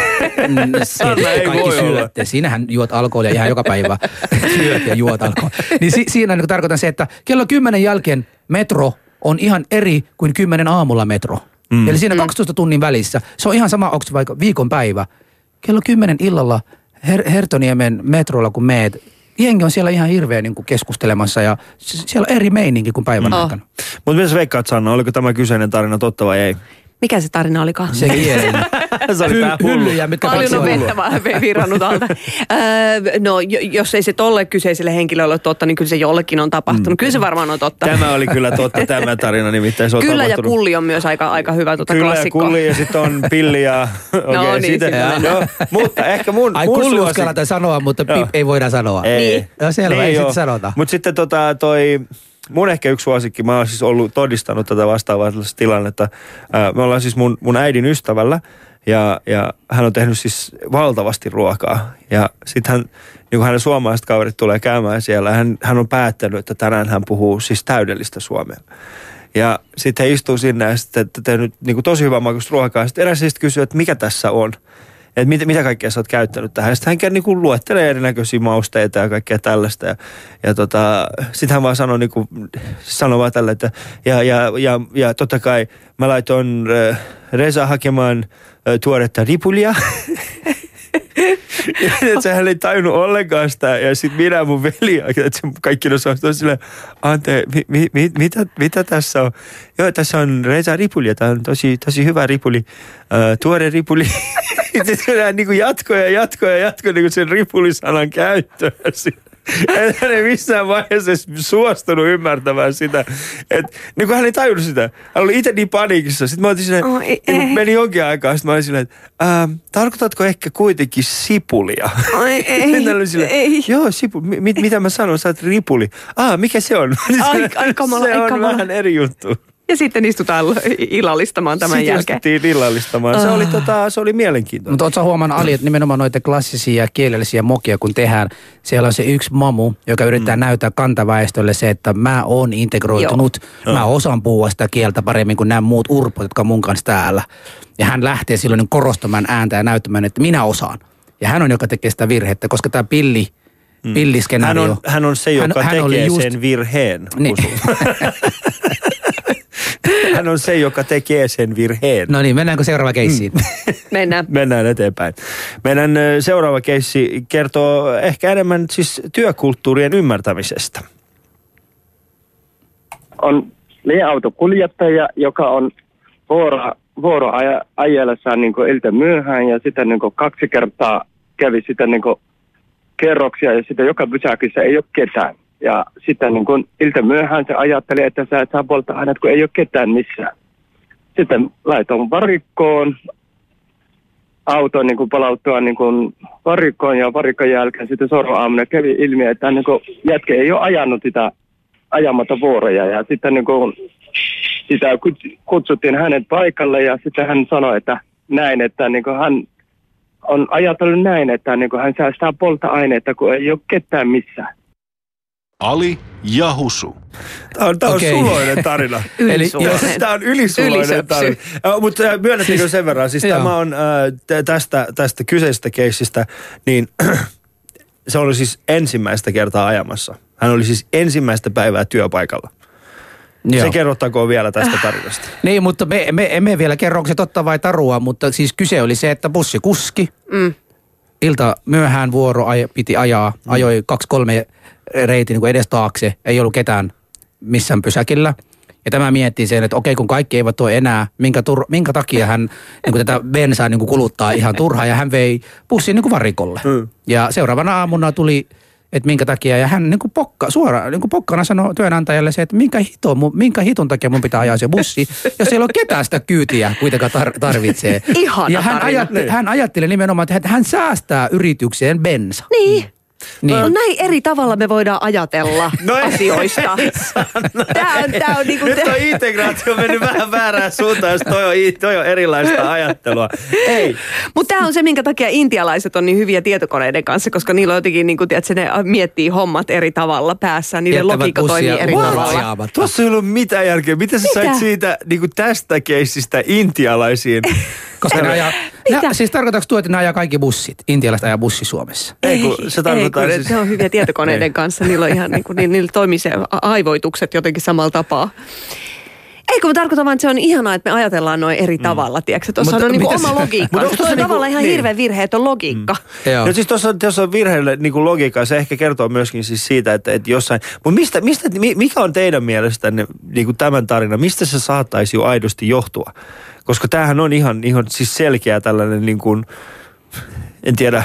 Speaker 3: Mm, se, kaikki syötte. Siinähän juot alkoholia ihan joka päivä. [LAUGHS] Syöt ja juot alkoholia. Niin si, siinä niin tarkoitan se, että kello kymmenen jälkeen metro on ihan eri kuin kymmenen aamulla metro. Mm. Eli siinä 12 tunnin välissä. Se on ihan sama, onko se vaikka viikonpäivä. Kello kymmenen illalla Her- Hertoniemen metrolla, kun meet, jengi on siellä ihan hirveä niin kuin keskustelemassa ja s- siellä on eri meininki kuin päivän
Speaker 4: Oh.
Speaker 3: aikana.
Speaker 1: Mutta mitä sä veikkaat Sanna, oliko tämä kyseinen tarina totta vai ei?
Speaker 4: Mikä se tarina olikaan?
Speaker 3: Se kielinen. [LAUGHS]
Speaker 1: Se oli tää hullu.
Speaker 3: Hyllyjä, mitkä
Speaker 4: Paljon on vettä [LAUGHS] vaan virrannut alta. Öö, no, jo- jos ei se tolle kyseiselle henkilölle ole totta, niin kyllä se jollekin on tapahtunut.
Speaker 3: Mm.
Speaker 4: Kyllä se varmaan on totta.
Speaker 1: Tämä oli kyllä totta, tämä tarina nimittäin. Se on
Speaker 4: Kyllä ja
Speaker 1: tapahtunut.
Speaker 4: kulli on myös aika, aika hyvä tuota
Speaker 1: Kyllä ja
Speaker 4: klassikko.
Speaker 1: kulli ja sitten on pilli ja... [LAUGHS] Okay,
Speaker 4: No niin,
Speaker 1: siitä- joo, Mutta ehkä mun,
Speaker 3: Ai
Speaker 1: mun
Speaker 3: kulli uskaltaa sanoa, mutta pip ei voida sanoa.
Speaker 1: Ei.
Speaker 3: No selvä, ei sit sanota.
Speaker 1: Mutta sitten tota toi, mun ehkä yksi suosikki, mä oon siis ollut todistanut tätä vastaavaa tilannetta. Me ollaan siis mun, mun äidin ystävällä ja, ja hän on tehnyt siis valtavasti ruokaa. Ja sitten hän, niin kun hänen suomalaiset kaverit tulee käymään siellä, hän, hän on päättänyt, että tänään hän puhuu siis täydellistä suomea. Ja sitten he istuu sinne ja sitten te- tehnyt niin tosi hyvää makuista ruokaa. Sitten eräs kysyy, että mikä tässä on. Että mitä, mitä kaikkea sä oot käyttänyt tähän. Sitten hän niin kuin luettelee erinäköisiä mausteita ja kaikkea tällaista. Ja, ja tota, sitten hän vaan sanoi, niin kuin, sanoi vaan tällä, että ja, ja, ja, ja totta kai mä laitoin äh, Reza hakemaan äh, tuoretta ripulia. [LAUGHS] että sehän ei tajunnut ollenkaan sitä. Ja sitten minä ja mun veli, että se kaikki suostuu silleen, Ante, mi, mi, mi, mitä, mitä tässä on? Joo, tässä on Reza ripuli, tämä on tosi, tosi hyvä ripuli, äh, tuore ripuli. [LAUGHS] Sitten se niin kuin jatkoi ja jatkoi ja jatkoi niin kuin sen ripulisanan käyttöä siinä. En hän ei missään vaiheessa suostunut ymmärtämään sitä. Että niin kuin hän ei tajunnut sitä. Hän oli itse niin paniikissa. Sitten mä otin silleen,
Speaker 4: Oi,
Speaker 1: niin
Speaker 4: ei.
Speaker 1: meni jonkin aikaa. Sitten mä olin silleen, että ähm, tarkoitatko ehkä kuitenkin sipulia?
Speaker 4: Ai, [LAUGHS] ei,
Speaker 1: Sitten oli silleen,
Speaker 4: ei.
Speaker 1: Joo, sipuli. Mi- mit, mitä mä sanon? Sä oot ripuli. Ah, mikä se on?
Speaker 4: Ai, ai kamala, [LAUGHS]
Speaker 1: se
Speaker 4: ai
Speaker 1: on
Speaker 4: kamala.
Speaker 1: vähän eri juttu.
Speaker 4: Ja sitten istutaan illallistamaan tämän
Speaker 1: Sitten
Speaker 4: jälkeen.
Speaker 1: istuttiin illallistamaan. Se oli,
Speaker 4: Ah.
Speaker 1: tota, se oli mielenkiintoinen.
Speaker 3: Mutta ootko huomannut Ali, että nimenomaan noita klassisia kielellisiä mokia kun tehdään, siellä on se yksi mamu, joka yrittää mm. näyttää kantaväestölle se, että mä oon integroitunut, Joo. mä osaan puhua sitä kieltä paremmin kuin nämä muut urpot, jotka on mun kanssa täällä. Ja hän lähtee silloin niin korostamaan ääntä ja näyttämään, että minä osaan. Ja hän on, joka tekee sitä virhettä, koska tämä pilli, mm.
Speaker 1: hän,
Speaker 3: pilliskenaario.
Speaker 1: on, hän on se, joka
Speaker 3: hän oli
Speaker 1: tekee
Speaker 3: just-
Speaker 1: sen virheen.
Speaker 3: Niin. [LAUGHS] [LAUGHS]
Speaker 1: Hän on se, joka tekee sen virheen.
Speaker 3: No niin, mennäänkö seuraava keissiin?
Speaker 1: Mm. [LAUGHS]
Speaker 4: Mennään.
Speaker 1: Mennään eteenpäin. Meidän seuraava keissi kertoo ehkä enemmän siis työkulttuurien ymmärtämisestä.
Speaker 6: on linja-autokuljettaja, joka on vuoro, vuoroajellessaan niin ilta myöhään ja sitä niin kaksi kertaa kävi sitä niin kerroksia ja sitä joka pysäkissä ei ole ketään. Ja sitten niin kuin ilta myöhään se ajatteli, että sä et saa polttaa hänet, kun ei ole ketään missään. Sitten laitoin varikkoon, auto niin kuin palauttua niin kuin varikkoon ja varikon jälkeen sitten sorva kävi ilmi, että niin kuin jätkä ei ole ajanut sitä ajamatta vuoroja ja sitten niin kuin sitä kut- kutsuttiin hänet paikalle ja sitten hän sanoi, että näin, että niin hän on ajatellut näin, että niin hän säästää polttoaineita, kun ei ole ketään missään.
Speaker 2: Ali ja Husu.
Speaker 1: Tämä on, tämä on
Speaker 3: Okei.
Speaker 1: suloinen tarina. [LAUGHS]
Speaker 4: Ylisuloinen.
Speaker 1: Eli- Tämä on ylisuloinen
Speaker 4: Ylisöpsy.
Speaker 1: tarina. Äh, Mutta myönnettekö
Speaker 3: Siis-
Speaker 1: sen verran? Siis
Speaker 3: joo.
Speaker 1: tämä on äh, tä- tästä, tästä kyseisestä keissistä, niin [CLEARS THROAT] se oli siis ensimmäistä kertaa ajamassa. Hän oli siis ensimmäistä päivää työpaikalla.
Speaker 3: Joo.
Speaker 1: Se kerrottakoon vielä tästä tarinasta.
Speaker 3: Niin, mutta me, me emme vielä kerro, onko se totta vai tarua, mutta siis kyse oli se, että bussikuski,
Speaker 4: Mm.
Speaker 3: Ilta myöhään vuoro aj, piti ajaa, ajoi kaksi kolme reitin niin kuin edes taakse, ei ollut ketään missään pysäkillä. Ja tämä miettii sen, että okei, kun kaikki eivät ole enää, minkä, tur, minkä takia hän niin kuin tätä bensaa niin kuin kuluttaa ihan turhaa, ja hän vei bussin niin kuin varikolle.
Speaker 1: Mm.
Speaker 3: Ja seuraavana aamuna tuli, että minkä takia, ja hän niin kuin pokka, suoraan niin kuin pokkana sanoi työnantajalle se, että minkä, hito, minkä hiton takia mun pitää ajaa se bussi, [LAUGHS] jos ei ole ketään sitä kyytiä kuitenkaan tar- tarvitsee. [LAUGHS]
Speaker 4: Ihana
Speaker 3: ja hän, ajatteli, hän ajatteli nimenomaan, että hän säästää yritykseen bensa.
Speaker 4: Niin.
Speaker 3: Niin.
Speaker 4: No näin eri tavalla me voidaan ajatella [LAUGHS]
Speaker 1: No ei-
Speaker 4: asioista. [LAUGHS] Tämä on, tää on niinku...
Speaker 1: Nyt on integraatio mennyt vähän väärään suuntaan, jos toi on, toi on erilaista ajattelua. Ei.
Speaker 4: Mutta tämä on se, minkä takia intialaiset on niin hyviä tietokoneiden kanssa, koska niillä on jotenkin, niin kuin, tiedätkö, ne miettii hommat eri tavalla päässä. Niiden logiikka toimii eri tavalla.
Speaker 1: Tuossa ei ollut mitään järkeä. Miten sä
Speaker 4: Mitä?
Speaker 1: sait siitä niin kuin tästä keissistä intialaisiin?
Speaker 3: Koska ne [LAUGHS] ajaa,
Speaker 4: Mitä?
Speaker 3: ne, siis tarkoitatko tuo, että ne ajaa kaikki bussit? Intialaiset ajaa bussi Suomessa.
Speaker 1: Ei, kun se tarkoittaa
Speaker 4: ei, kun
Speaker 1: siis-
Speaker 4: Ne on hyviä tietokoneiden kanssa. Niillä on ihan niin kuin, niin, niillä toimii se aivoitukset jotenkin samalla tapaa. Eikö mä tarkoitan vaan, että se on ihanaa, että me ajatellaan noin eri tavalla, tiedätkö? Tuossa on niin oma logiikka.
Speaker 1: Mutta onko
Speaker 4: Tuo
Speaker 1: se
Speaker 4: on
Speaker 1: niinku-
Speaker 4: tavallaan ihan
Speaker 1: niin.
Speaker 4: hirveän virheetön logiikka.
Speaker 3: Joo.
Speaker 1: No siis tuossa, tuossa on virheelle niin kuin logiikkaa, se ehkä kertoo myöskin siis siitä, että, että jossain... Mutta mistä, mistä, mi- mikä on teidän mielestänne niin kuin tämän tarina, mistä se saattaisi jo aidosti johtua? Koska tämähän on ihan, ihan siis selkeä tällainen niin kuin, en tiedä,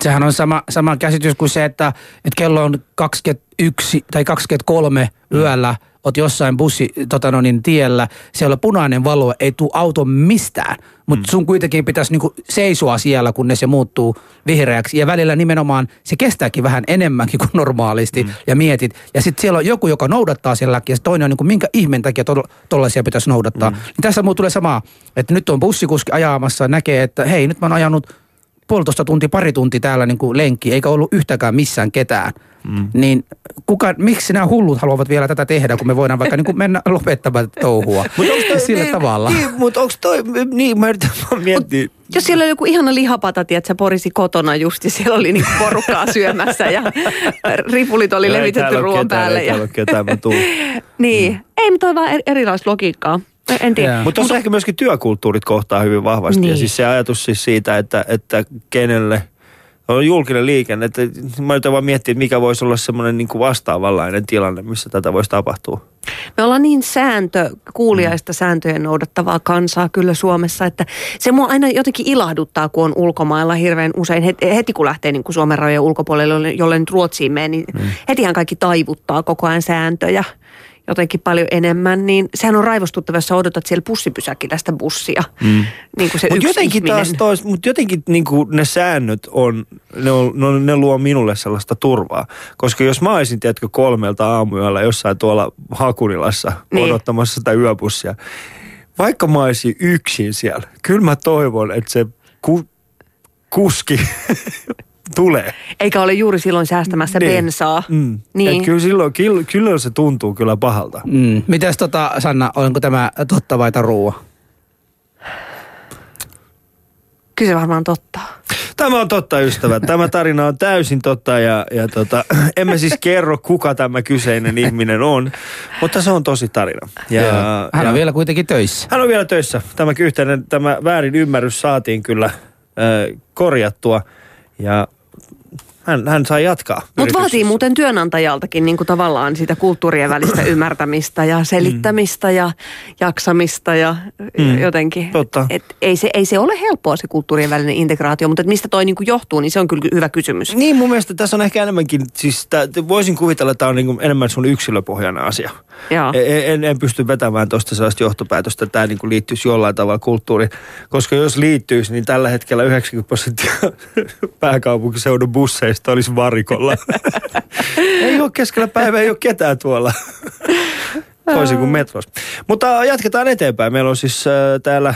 Speaker 3: Sehän on sama, sama käsitys kuin se, että, että kello on 21 tai 23 yöllä, oot jossain bussi tota no niin, tiellä, siellä on punainen valo, ei tuu auto mistään. Mutta sun kuitenkin pitäisi niinku seisoa siellä, kunnes se muuttuu vihreäksi. Ja välillä nimenomaan se kestääkin vähän enemmänkin kuin normaalisti. Ja mietit. Ja sitten siellä on joku, joka noudattaa siellä ja sit toinen on niinku, minkä ihmeen takia tollaisia pitäisi noudattaa. Niin tässä muu tulee samaa, että nyt on bussikuski ajamassa, näkee, että hei, nyt mä oon ajanut puolitoista tuntia, pari tuntia täällä niin kuin lenkki, eikä ollut yhtäkään missään ketään. Mm. Niin kuka, miksi nämä hullut haluavat vielä tätä tehdä, kun me voidaan vaikka niin kuin mennä [LAUGHS] lopettamaan touhua sillä
Speaker 1: niin,
Speaker 3: tavalla.
Speaker 1: Niin, mutta onko toi, niin mä yritän miettiä.
Speaker 4: Jos siellä on joku ihana lihapata, tiedät, sä porisi kotona just ja siellä oli niinku porukkaa [LAUGHS] syömässä ja ripulit oli
Speaker 1: No
Speaker 4: levitetty ruoan päälle.
Speaker 1: Ei
Speaker 4: Ja,
Speaker 1: täällä ole ketään, mä tuun. [LAUGHS]
Speaker 4: niin, ei, mutta on vaan eri- erilaista logiikkaa. En tiedä.
Speaker 3: Joo.
Speaker 1: Mutta tuossa ehkä myöskin työkulttuurit kohtaa hyvin vahvasti. Niin. Ja siis se ajatus siis siitä, että, että kenelle on julkinen liikenne. Että mä yritän vaan miettiä, että mikä voisi olla semmoinen niin vastaavanlainen tilanne, missä tätä voisi tapahtua.
Speaker 4: Me ollaan niin sääntö, kuuliaista sääntöjen noudattavaa kansaa kyllä Suomessa, että se mua aina jotenkin ilahduttaa, kun on ulkomailla hirveän usein. Heti, heti kun lähtee niin kuin Suomen rajojen ulkopuolelle, jolle nyt Ruotsiin menee, niin mm. hetihän kaikki taivuttaa koko ajan sääntöjä jotenkin paljon enemmän, niin sehän on raivostuttava, jos sä odotat siellä bussipysäkillä sitä bussia. Mm. Niin kuin se
Speaker 1: Mutta jotenkin
Speaker 4: ihminen.
Speaker 1: taas tois, mutta jotenkin niin kuin ne säännöt on ne, on, ne, ne luo minulle sellaista turvaa. Koska jos mä olisin, tiedätkö, kolmelta aamuyöllä jossain tuolla Hakunilassa. Niin. odottamassa sitä yöbussia, vaikka mä olisin yksin siellä, kyllä mä toivon, että se ku, kuski [LAUGHS] tulee.
Speaker 4: Eikä ole juuri silloin säästämässä
Speaker 1: Niin.
Speaker 4: bensaa.
Speaker 1: Mm.
Speaker 4: Niin.
Speaker 1: Et kyllä silloin, kyllä, kyllä se tuntuu kyllä pahalta.
Speaker 3: Mm. Mitäs tota, Sanna, onko tämä totta vai tarua?
Speaker 4: Kyllä se varmaan totta.
Speaker 1: Tämä on totta, ystävät. Tämä tarina on täysin totta ja, ja tota, emme siis kerro, kuka tämä kyseinen ihminen on, mutta se on tosi tarina. Ja,
Speaker 3: Hän
Speaker 1: ja,
Speaker 3: on vielä kuitenkin töissä.
Speaker 1: hän on vielä töissä. Tämä yhteinen, tämä väärin ymmärrys saatiin kyllä äh, korjattua ja hän, hän sai jatkaa.
Speaker 4: Mutta vaatii muuten työnantajaltakin niin kuin tavallaan sitä kulttuurien välistä [CLEARS THROAT] ymmärtämistä ja selittämistä ja jaksamista ja
Speaker 1: Mm.
Speaker 4: jotenkin.
Speaker 1: Totta.
Speaker 4: Et ei, se, ei se ole helppoa se kulttuurien välinen integraatio, mutta et mistä toi niin kuin johtuu, niin se on kyllä hyvä kysymys.
Speaker 1: Niin mun mielestä tässä on ehkä enemmänkin, siis tää, voisin kuvitella, että tämä on niinku enemmän sun yksilöpohjainen asia.
Speaker 4: Joo.
Speaker 1: En, en, en pysty vetämään tuosta sellaista johtopäätöstä, että tämä niinku liittyisi jollain tavalla kulttuuriin. Koska jos liittyisi, niin tällä hetkellä 90 prosenttia [LAUGHS] pääkaupunkiseudun busseista olisi varikolla. [LAUGHS] ei ole keskellä päivää, ei ole ketään tuolla. Toisin kuin metros. Mutta jatketaan eteenpäin. Meillä on siis äh, täällä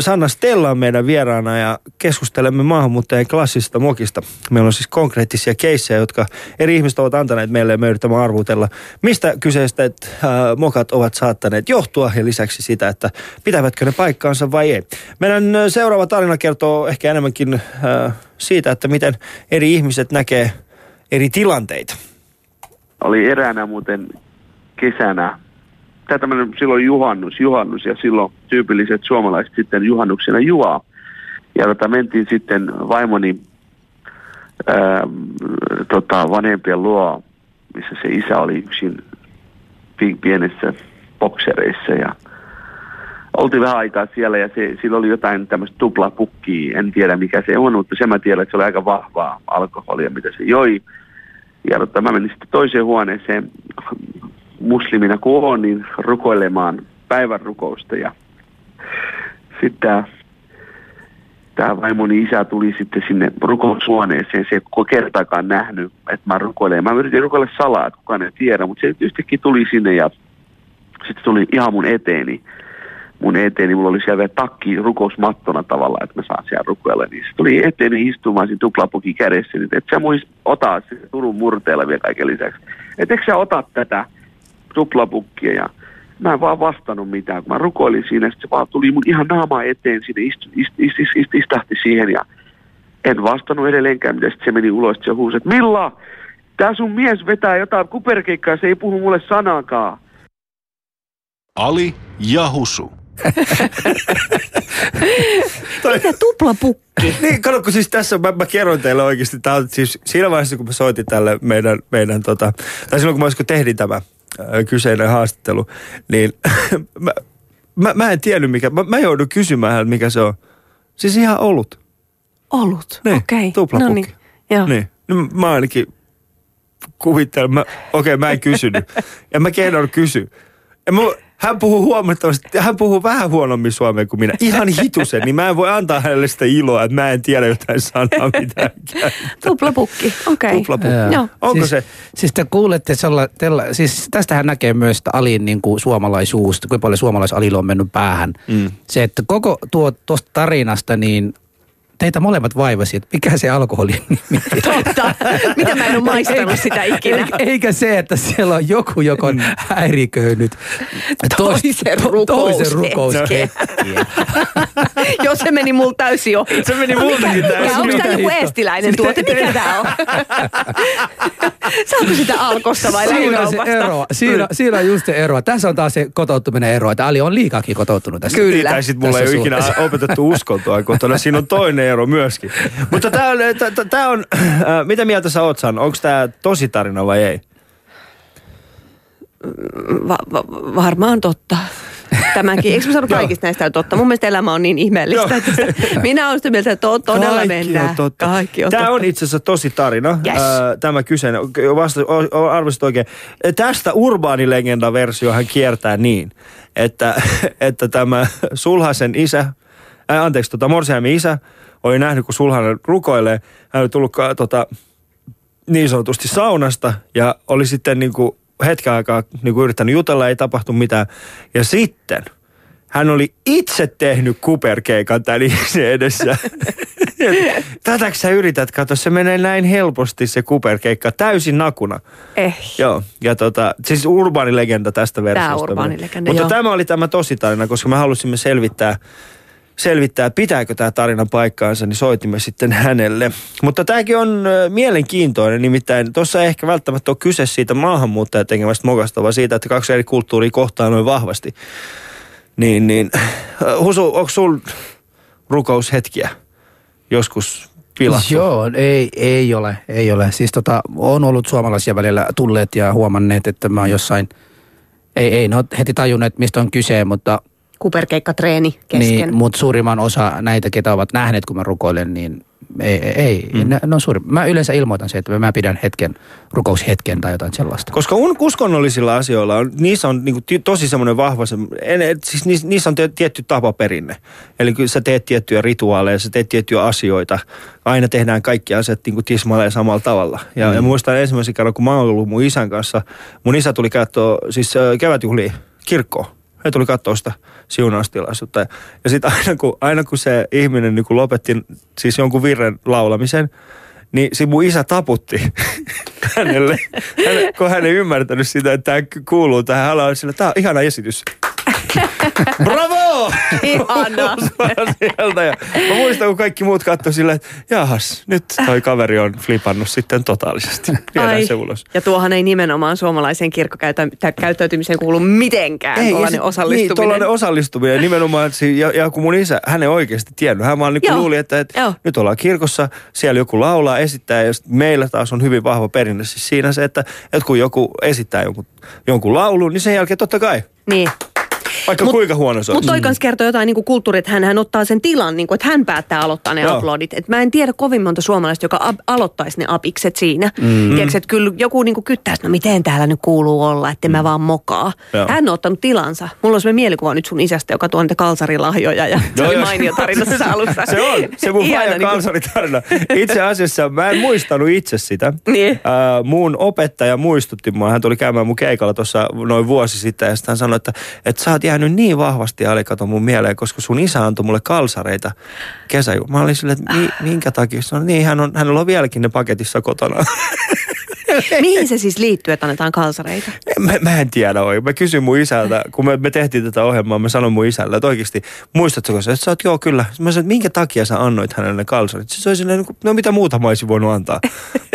Speaker 1: Sanna Stella on meidän vieraana ja keskustelemme maahanmuuttajien klassista mokista. Meillä on siis konkreettisia keissejä, jotka eri ihmiset ovat antaneet meille ja me yritämme arvutella, mistä kyseiset äh, mokat ovat saattaneet johtua ja lisäksi sitä, että pitävätkö ne paikkaansa vai ei. Meidän äh, seuraava tarina kertoo ehkä enemmänkin äh, siitä, että miten eri ihmiset näkee eri tilanteita.
Speaker 7: Oli eräänä muuten kesänä tämä tämmöinen silloin juhannus, juhannus ja silloin tyypilliset suomalaiset sitten juhannuksena juo. Ja tota, mentiin sitten vaimoni ää, tota, vanhempien luo, missä se isä oli yksin pienessä boksereissa ja oltiin vähän aikaa siellä ja se, sillä oli jotain tämmöistä tuplapukkiä, en tiedä mikä se on, mutta sen mä tiedän, että se oli aika vahvaa alkoholia, mitä se joi. Ja tota, mä menin sitten toiseen huoneeseen muslimina kuin on, niin rukoilemaan päivän rukousta. Ja sitten tämä, vaimoni isä tuli sitten sinne rukoushuoneeseen. Se ei kertaakaan nähnyt, että mä rukoilen. Mä yritin rukoilla salaa, että kukaan ei tiedä, mutta se yhtäkkiä tuli sinne ja sitten tuli ihan mun eteeni. Mun eteeni, mulla oli siellä vielä takki rukousmattona tavallaan, että mä saan siellä rukoilla. Niin se tuli eteeni istumaan siinä tuplapukin kädessä, niin että sä muist ottaa se Turun murteella vielä kaiken lisäksi. Että sä ota tätä tuplapukkia ja mä en vaan vastannut mitään. Kun mä rukoilin siinä, se vaan tuli mun ihan naama eteen sinne, ist, ist, ist, ist, ist, istahti siihen ja en vastannut edelleenkään, mitä sitten se meni ulos, se huusi, että Milla, tää sun mies vetää jotain kuperkeikkaa, se ei puhu mulle sanaakaan.
Speaker 2: Ali ja Husu.
Speaker 4: Mikä tuplapukki? [LAUGHS]
Speaker 1: Niin, kato, kun siis tässä mä, mä kerron teille oikeasti, tää on siis siinä vaiheessa, kun mä soitin tälle meidän, meidän tota, tai silloin kun mä olisiko tehdin tämä kyseinen haastattelu, niin [LAUGHS] mä, mä, mä, en tiennyt mikä, mä, mä joudun kysymään häneltä, mikä se on. Siis ihan olut.
Speaker 4: Olut,
Speaker 1: Niin,
Speaker 4: okei.
Speaker 1: tuplapukki.
Speaker 4: No niin, joo.
Speaker 1: Niin, no, mä ainakin kuvittelen, okei mä en kysynyt. [LAUGHS] ja mä kehdon kysy. Ja mä, hän puhuu huomattavasti, hän puhuu vähän huonommin suomea kuin minä. Ihan hitusen, niin mä en voi antaa hänelle sitä iloa, että mä en tiedä jotain sanaa mitään.
Speaker 4: Tuplapukki, okei.
Speaker 1: Tuplapukki.
Speaker 4: Joo.
Speaker 1: Onko
Speaker 3: siis,
Speaker 1: se?
Speaker 3: Siis te kuulette, sella, tella, siis tästähän näkee myös sitä Alin niin kuin suomalaisuus, kuinka paljon suomalaisalilla on mennyt päähän. Mm. Se, että koko tuo tuosta tarinasta, niin teitä molemmat vaivasi, että mikä se alkoholin [LAUGHS] nimi
Speaker 4: Totta. Miten mä en ole maistanut sitä ikinä?
Speaker 3: Eikä, eikä se, että siellä on joku, joka on häiriköinyt
Speaker 4: Toisen
Speaker 3: to- toisen rukoushetkiä. [LAUGHS]
Speaker 4: Joo, se meni mulla täysin ohi.
Speaker 1: Se meni multakin
Speaker 4: Mikä-
Speaker 1: täysin
Speaker 4: Onko
Speaker 3: ohi.
Speaker 4: tämä joku eestiläinen tuote? Mikä tämä on? Saako sitä alkosta vai
Speaker 3: Siinä on se ero. Siinä, siinä on just se ero. Tässä on taas se kotouttuminen ero, että Ali on liikaakin kotoutunut tässä.
Speaker 4: Kyllä.
Speaker 1: Tai sitten mulla ei ole ikinä opetettu uskontoa kotona. Siinä on toinen ero myöskin. [LAUGHS] Mutta tämä on, tää- tää on äh, mitä mieltä sä oot? Onko tämä tosi tarina vai ei?
Speaker 4: Va- va- varmaan totta. Tämäkin. Eikö mä sanonut [LAUGHS] kaikista näistä on totta? Mun mielestä elämä on niin ihmeellistä. Että sitä- [LAUGHS] minä olen sitä mieltä, että to- todella
Speaker 1: Kaikki
Speaker 4: mennään.
Speaker 1: on totta.
Speaker 4: Kaikki on
Speaker 1: Tämä
Speaker 4: totta.
Speaker 1: on itse asiassa tosi tarina,
Speaker 4: Yes.
Speaker 1: ää, tämä kyseinen. Vasta, arvasit oikein. Tästä urbaanilegenda-versio hän kiertää niin, että, että tämä Sulhasen isä, ää, anteeksi, tota Morsiamin isä oli nähnyt, kun Sulhanen rukoilee. Hän oli tullut tota, niin sanotusti saunasta ja oli sitten niin kuin hetken aikaa niin kuin yrittänyt jutella, ei tapahtu mitään. Ja sitten hän oli itse tehnyt kuperkeikan tämän ihmisen edessä. [LAUGHS] Tätäkö sä yrität? Kato, se menee näin helposti se kuperkeikka, täysin nakuna.
Speaker 4: Eh.
Speaker 1: Joo, ja tota, siis urbaanilegenda tästä versiosta.
Speaker 4: urbaanilegenda,
Speaker 1: Mutta
Speaker 4: joo.
Speaker 1: tämä oli tämä tositarina, koska me halusimme selvittää, selvittää, pitääkö tämä tarina paikkaansa, niin soitimme sitten hänelle. Mutta tämäkin on mielenkiintoinen, nimittäin tuossa ehkä välttämättä ole kyse siitä maahanmuuttajan tekemästä mokasta, vaan siitä, että kaksi eri kulttuuria kohtaa noin vahvasti. Niin, niin. Husu, onko sul rukoushetkiä joskus pilattu?
Speaker 3: Joo, ei, ei ole, ei ole. Siis tota, on ollut suomalaisia välillä tulleet ja huomanneet, että mä oon jossain, ei, ei ole heti tajunneet, mistä on kyse, mutta,
Speaker 4: Kuperkeikkatreeni kesken.
Speaker 3: niin, mutta suurimman osa näitä, ketä ovat nähneet, kun mä rukoilen, niin ei, ei, ei mm. ne, ne on suuri. Mä yleensä ilmoitan se, että mä pidän hetken, rukoushetken tai jotain sellaista.
Speaker 1: Koska un, uskonnollisilla asioilla on, niissä on niinku ty, tosi semmoinen vahva, se, en, et, siis niissä, niissä on te, tietty tapaperinne. Eli kyllä sä teet tiettyjä rituaaleja, sä teet tiettyjä asioita. Aina tehdään kaikki asiat niinku tismalleen samalla tavalla. Ja, mm. ja muistan ensimmäisen kerran, kun mä oon ollut mun isän kanssa, mun isä tuli katsoa siis äh, kevätjuhliin kirkkoon. He tuli katsoa sitä siunaustilaisuutta. Ja sitten aina kun, aina kun se ihminen niin kun lopetti siis jonkun virren laulamisen, niin se mun isä taputti [LAUGHS] hänelle, hän, kun hän ei ymmärtänyt sitä, että tämä kuuluu tähän. Hän oli sillä, tämä on ihana esitys. [LAUGHS] Bravo!
Speaker 4: Ihanaa. [LAUGHS]
Speaker 1: sieltä. Ja mä muistan, kun kaikki muut katsoivat silleen, että jahas, nyt toi kaveri on flipannut sitten totaalisesti. Viedään
Speaker 4: Ai.
Speaker 1: se ulos.
Speaker 4: Ja tuohan ei nimenomaan suomalaiseen kirkkokäyttäytymiseen kuulu mitenkään
Speaker 1: ja
Speaker 4: tuollainen
Speaker 1: sit-
Speaker 4: osallistuminen.
Speaker 1: Niin, tuollainen osallistuminen. Nimenomaan, si- ja, ja kun mun isä, hän ei oikeasti tiennyt. Hän vaan niin luuli, että, että
Speaker 4: Joo.
Speaker 1: nyt ollaan kirkossa, siellä joku laulaa, esittää. Ja meillä taas on hyvin vahva perinne siis siinä se, että, että kun joku esittää jonkun, jonkun laulun, niin sen jälkeen totta kai.
Speaker 4: Niin.
Speaker 1: Vaikka
Speaker 4: Mut-
Speaker 1: kuinka huono se on.
Speaker 4: Mutta toi kans kertoo jotain niin kulttuuri, että hän, hän ottaa sen tilan, niin kuin, että hän päättää aloittaa ne
Speaker 1: Joo.
Speaker 4: uploadit. Et mä en tiedä kovin monta suomalaista, joka ab- aloittaisi ne apikset siinä. Mm. Tiedätkö, että kyllä joku niin kyttäisi, no miten täällä nyt kuuluu olla, että mä vaan mokaa.
Speaker 1: Joo.
Speaker 4: Hän on ottanut tilansa. Mulla on semmoinen mielikuva nyt sun isästä, joka tuo niitä kalsarilahjoja ja se oli mainio tarina tässä alussa. [LAUGHS]
Speaker 1: Se on, se mun vaaja
Speaker 4: niin kuin-
Speaker 1: kalsaritarina. Itse asiassa mä en muistanut itse sitä.
Speaker 4: Niin.
Speaker 1: Äh, mun opettaja muistutti mua, hän tuli käymään mun keikalla tuossa noin vuosi sitten ja sitten hän sanoi, että, että sä oot jäänyt niin vahvasti alikato mun mieleen, koska sun isä antoi mulle kalsareita kesäju. Mä olin silleen, että mi, minkä takia? On, niin, hän on, hänellä on vieläkin ne paketissa kotona. [LAUGHS] [LAUGHS]
Speaker 4: Mihin se siis liittyy, että annetaan kalsareita?
Speaker 1: Mä, mä en tiedä oikein. Mä kysyin mun isältä, kun me, me tehtiin tätä ohjelmaa, mä sanoin mun isälle, että oikeasti, muistatko sä, että sä oot, joo kyllä. Mä sanoin, että minkä takia sä annoit hänelle ne kalsarit? Se oli silleen, no mitä muuta mä olisin voinut antaa.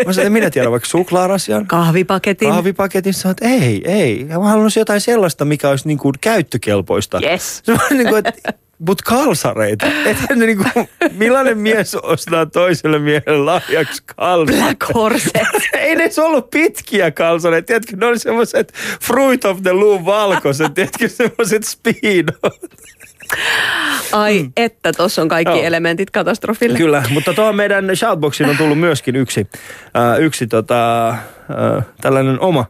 Speaker 1: Mä sanoin, että minä tiedän vaikka suklaarasian,
Speaker 4: Kahvipaketin.
Speaker 1: kahvipaketin. Että ei, ei. Mä haluaisin jotain sellaista, mikä olisi niin kuin käyttökelpoista.
Speaker 4: Yes.
Speaker 1: Se on niin kuin, että Mut kalsareita. Et niin kuin, millainen mies ostaa toiselle miehelle lahjaksi kalsareita?
Speaker 4: Black Horse.
Speaker 1: Ei ne ollut pitkiä kalsareita. Tiedätkö, ne oli semmoiset Fruit of the Loom valkoiset. Tiedätkö, semmoiset speedot.
Speaker 4: Ai että, tuossa on kaikki
Speaker 1: Joo.
Speaker 4: elementit katastrofille.
Speaker 1: Kyllä, mutta tuohon meidän shoutboxiin on tullut myöskin yksi, äh, yksi tota, äh, tällainen oma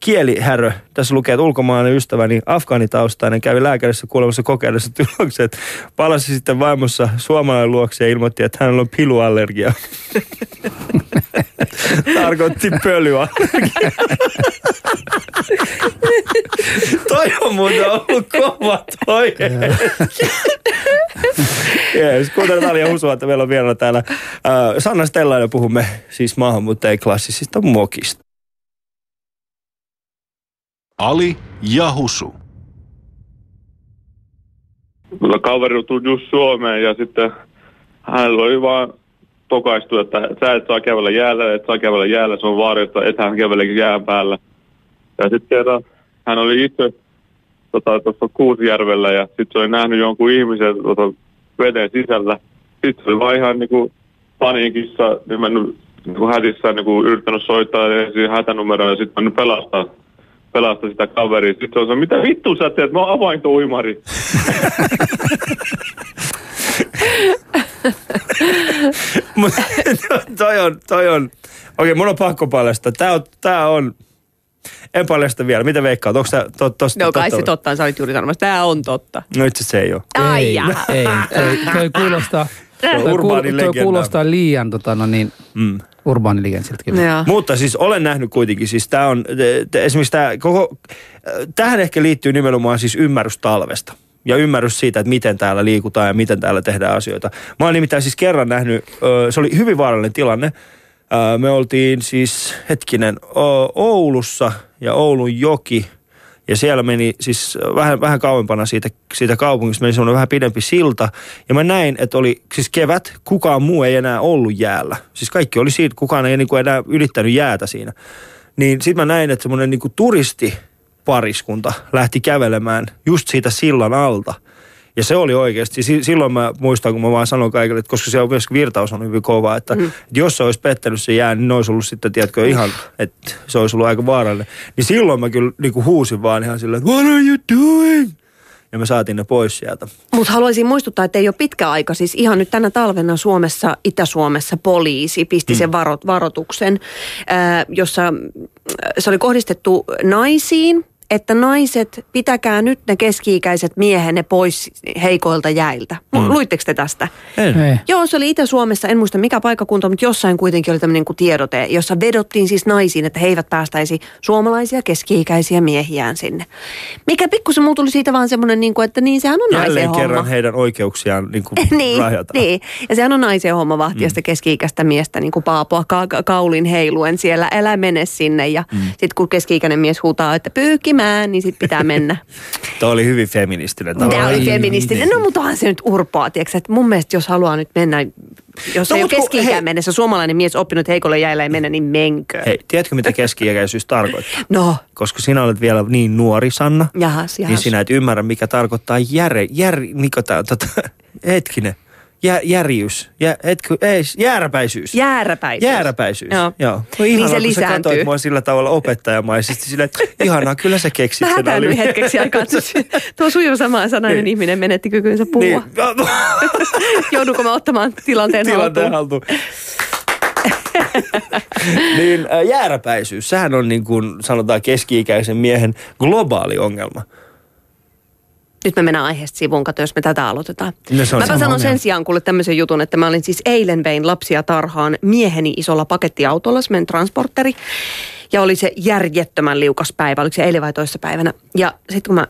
Speaker 1: kielihärö. Tässä lukee, että ulkomaalainen ystäväni afgaanitaustainen kävi lääkärissä kuulemassa kokeudessa tulokset. Palasi sitten vaimossa suomalainen luokse ja ilmoitti, että hänellä on piluallergia. [LAUGHS] Tarkoitti pölyallergia. [LAUGHS] toi on muuten ollut kova toi. [LAUGHS] Jees, kuuntelen Talia Husua, että meillä on vielä täällä äh, Sanna Stella ja puhumme siis maahanmuuttajien klassisista mokista.
Speaker 2: Ali ja Husu.
Speaker 5: Mulla kaveri tuli Suomeen ja sitten hänellä oli vaan tokaistu, että sä et saa kävellä jäällä, et saa kävellä jäällä, se on vaarista, et hän kävelekin jään päällä. Ja sitten kerran hän oli itse tota, Kuusjärvellä ja sitten se oli nähnyt jonkun ihmisen tota, veden sisällä. Sitten se oli vaan ihan niinku paniikissa, niin mennyt niinku hätissä niinku yrittänyt soittaa ensin hätänumeroon ja sitten mennyt pelastaa pelastaa sitä kaveria. Sitten se on se, mitä vittu sä teet, mä oon avaintoimari. [LAUGHS]
Speaker 1: Mut toi on, toi on, okei mun on pakko paljastaa. Tää on, tää on, en paljasta vielä. Mitä veikkaat? Onko tää to, tosta,
Speaker 4: No kai se totta, sä olit juuri sanomassa. Tämä on totta.
Speaker 1: No itse se ei ole.
Speaker 4: Ai
Speaker 3: ei, ei. Toi, toi kuulostaa, toi, kuul, toi kuulostaa liian tota, no niin,
Speaker 1: Mm.
Speaker 3: Urbaanilegendiltä kyllä.
Speaker 4: Joo.
Speaker 1: Mutta siis olen nähnyt kuitenkin, siis tämä on, te, te, esimerkiksi tämä koko, äh, tähän ehkä liittyy nimenomaan siis ymmärrys talvesta. Ja ymmärrys siitä, että miten täällä liikutaan ja miten täällä tehdään asioita. Mä oon nimittäin siis kerran nähnyt, ö, se oli hyvin vaarallinen tilanne. Ö, Me oltiin siis, hetkinen, Oulussa ja Oulun joki. Ja siellä meni siis vähän, vähän kauempana siitä, siitä kaupungista, meni semmoinen vähän pidempi silta. Ja mä näin, että oli siis kevät, kukaan muu ei enää ollut jäällä. Siis kaikki oli siitä, kukaan ei niin kuin enää ylittänyt jäätä siinä. Niin sit mä näin, että semmoinen niin turistipariskunta lähti kävelemään just siitä sillan alta. Ja se oli oikeasti, si- silloin mä muistan, kun mä vaan sanoin kaikille, että koska se on myös virtaus on hyvin kova, että, mm. että jos se olisi pettänyt se jää, niin ne olisi ollut sitten, tiedätkö, ihan, että se olisi ollut aika vaarallinen. Niin silloin mä kyllä niin kuin huusin vaan ihan silleen, että what are you doing? Ja me saatiin ne pois sieltä.
Speaker 4: Mutta haluaisin muistuttaa, että ei ole pitkä aika. Siis ihan nyt tänä talvena Suomessa, Itä-Suomessa poliisi pisti sen varo, varoituksen, ää, jossa mm, se oli kohdistettu naisiin, että naiset, pitäkää nyt ne keski-ikäiset miehenne pois heikoilta jäiltä. Mm. Luitteko te tästä?
Speaker 1: En.
Speaker 3: Ei.
Speaker 4: Joo, se oli Itä-Suomessa, en muista mikä paikkakunta, mutta jossain kuitenkin oli tämmöinen kuin tiedote, jossa vedottiin siis naisiin, että he eivät päästäisi suomalaisia keski-ikäisiä miehiään sinne. Mikä pikkusen mulla tuli siitä vaan semmoinen, niin kuin, että niin sehän on naisen
Speaker 1: Jälleen
Speaker 4: homma.
Speaker 1: kerran heidän oikeuksiaan niin kuin [LAUGHS]
Speaker 4: niin,
Speaker 1: rajataan.
Speaker 4: niin, ja sehän on naisen homma vahtia mm. sitä keski-ikäistä miestä niin kuin paapua ka- ka- kaulin heiluen siellä, älä mene sinne. Ja mm. sitten kun keski-ikäinen mies huutaa, että pyyhkimään, niin sitten pitää mennä. [LAUGHS]
Speaker 1: Tämä oli hyvin feministinen.
Speaker 4: Tämä oli
Speaker 3: Ai,
Speaker 4: feministinen. No mutta onhan se nyt urpoa, tiedätkö? Että mun mielestä jos haluaa nyt mennä, jos
Speaker 1: No,
Speaker 4: ei ole keski
Speaker 1: hei.
Speaker 4: mennessä suomalainen mies oppinut heikolle jäillä ei mennä, niin menkö.
Speaker 1: Hei, tiedätkö mitä keski-ikäisyys tarkoittaa?
Speaker 4: No,
Speaker 1: Koska sinä olet vielä niin nuori, Sanna,
Speaker 4: jahas, jahas.
Speaker 1: niin sinä et ymmärrä, mikä tarkoittaa järe, jär, mikä tää, tota, hetkinen, jä, järiys, jä, hetki, ei, jääräpäisyys.
Speaker 4: Jääräpäisyys.
Speaker 1: Jääräpäisyys.
Speaker 4: Joo.
Speaker 1: Joo. No,
Speaker 4: Niin
Speaker 1: ihanaa,
Speaker 4: se
Speaker 1: kun sä
Speaker 4: lisääntyy.
Speaker 1: katsoit mua sillä tavalla opettajamaisesti, sillä että ihanaa, kyllä sä keksit
Speaker 4: Mä
Speaker 1: sen. Oli-
Speaker 4: hetkeksi aikaa, että tuo sujuva samaan sanainen
Speaker 1: Niin.
Speaker 4: ihminen menetti kykynsä puhua.
Speaker 1: Niin, [LAUGHS]
Speaker 4: Joudunko mä ottamaan tilanteen,
Speaker 1: tilanteen
Speaker 4: haltuun?
Speaker 1: haltuun. [LAUGHS] niin äh, jääräpäisyys, sehän on niin kuin sanotaan keski-ikäisen miehen globaali ongelma.
Speaker 4: Nyt me mennään aiheesta sivuun, kato, jos me tätä aloitetaan.
Speaker 1: No se
Speaker 4: Mäpä sanon sen sijaan kuule tämmöisen jutun, että mä olin siis eilen vein lapsia tarhaan mieheni isolla pakettiautolla, semmoinen transporteri. Ja oli se järjettömän liukas päivä, oliko se eilen vai toissa päivänä. Ja sitten kun mä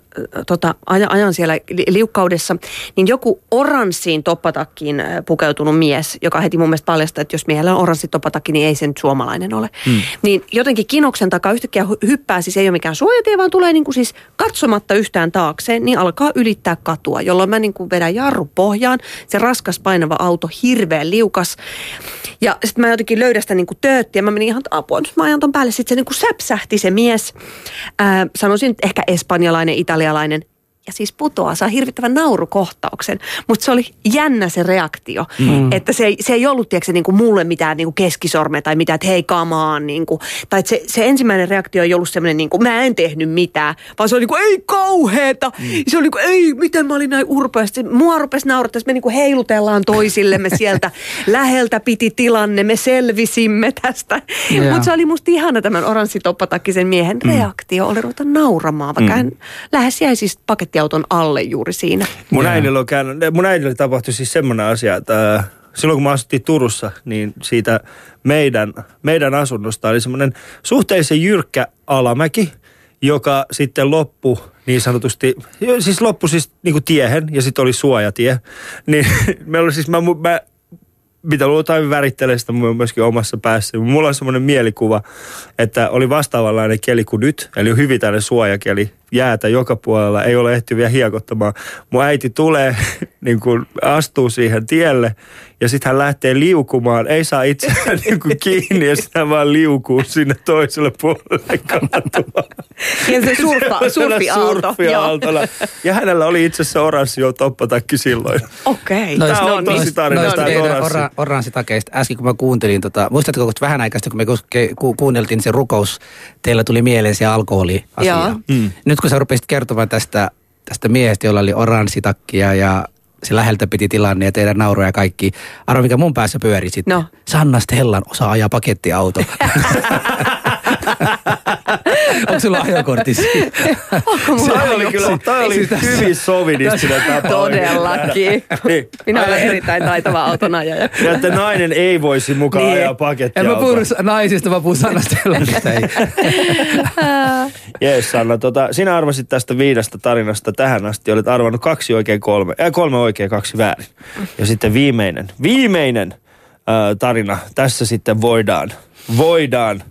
Speaker 4: tota, ajan, siellä li- liukkaudessa, niin joku oranssiin toppatakkiin pukeutunut mies, joka heti mun mielestä paljastaa, että jos miehellä on oranssi toppatakki, niin ei se nyt suomalainen ole. Hmm. Niin jotenkin kinoksen takaa yhtäkkiä hy- hyppää, siis ei ole mikään suojatie, vaan tulee niin kuin siis katsomatta yhtään taakse, niin alkaa ylittää katua, jolloin mä niin kuin vedän jarru pohjaan. Se raskas painava auto, hirveän liukas. Ja sitten mä jotenkin löydän sitä niin kuin tööttiä. Mä menin ihan, apua, nyt mä ajan ton päälle. Sitten se niin kuin säpsähti se mies. Ää, sanoisin ehkä espanjalainen, italialainen. Ja siis putoaa, saa hirvittävän naurukohtauksen. Mutta se oli jännä se reaktio. Mm. Että se ei, se ei ollut, tiedätkö, niin kuin mulle mitään niin kuin keskisorme tai mitään, että hei kamaan. Niin kuin, tai että se, se ensimmäinen reaktio ei ollut semmoinen, niin kuin, mä en tehnyt mitään. Vaan se oli niin kuin, ei kauheeta. Mm. Se oli niin kuin, ei, miten mä olin näin urpea. Sitten mua rupesi naurattaa, me niin kuin heilutellaan toisillemme sieltä. [LAUGHS] Läheltä piti tilanne, me selvisimme tästä.
Speaker 3: Joo.
Speaker 4: Mutta se oli musta ihana tämän oranssitoppatakkisen miehen reaktio. Oli ruveta nauramaan, vaikka hän lähes jäi siis pakettiauton alle juuri siinä.
Speaker 1: Mun äidillä, on käynyt, mun äidillä tapahtui siis semmoinen asia, että äh, silloin kun me asuttiin Turussa, niin siitä meidän, meidän asunnosta oli semmoinen suhteellisen jyrkkä alamäki, joka sitten loppu niin sanotusti, siis loppu siis niin kuin tiehen ja sitten oli suojatie. [LAUGHS] Niin meillä oli siis, mä, mä mitä luultaan värittelee sitä myöskin omassa päässä. Mulla on semmoinen mielikuva, että oli vastaavanlainen keli kuin nyt, eli hyvin tällainen suojakeli, jäätä joka puolella, ei ole ehti vielä hiekottamaan. Mun äiti tulee, [LAUGHS] niin kuin astuu siihen tielle, ja sitten hän lähtee liukumaan, ei saa itseään [LAUGHS] niin kuin kiinni, ja sitten hän vaan liukuu sinne toiselle puolelle katua.
Speaker 4: Ja se [LAUGHS] surfa, surfiaalto.
Speaker 1: surfiaaltolla. Ja hänellä oli itse asiassa oranssi jo toppatakki silloin.
Speaker 4: Okei.
Speaker 3: Nois-
Speaker 1: Tää on tosi tarina,
Speaker 3: teidän
Speaker 1: oranssi.
Speaker 3: ora, oranssitakeista. Äsken kun mä kuuntelin, tota, muistatko kun vähän aikaista, kun me ku, ku, kuunneltiin se rukous, teillä tuli mieleen se alkoholi-asia.
Speaker 4: Joo.
Speaker 1: Mm.
Speaker 3: Nyt kun sä rupesit kertomaan tästä, tästä miehestä, jolla oli oranssitakkia ja se läheltä piti tilanne ja teidän nauroja ja kaikki. Arvo, mikä mun päässä pyöri sitten.
Speaker 4: No.
Speaker 3: Sanna Stellan osaa ajaa pakettiauto. [LAUGHS] Onko sulla ajokortti?
Speaker 4: Onko mulla
Speaker 1: Se oli kyllä, toi oli
Speaker 3: Siis tässä-
Speaker 1: hyvin sovinistinen tapa.
Speaker 4: Todellakin.
Speaker 1: Niin.
Speaker 4: Minä olen erittäin taitava autonajaja.
Speaker 1: Ja että nainen ei voisi mukaan
Speaker 4: Niin.
Speaker 1: ajaa
Speaker 3: En
Speaker 1: pakettiautoa.
Speaker 3: mä puhu naisista, mä puhun. Ei. [LAUGHS]
Speaker 1: Jees Sanna, tota, sinä arvasit tästä viidestä tarinasta tähän asti. Olet arvannut kaksi oikein kolme, äh, kolme oikein kaksi väärin. Ja sitten viimeinen, viimeinen äh, tarina. Tässä sitten voidaan, voidaan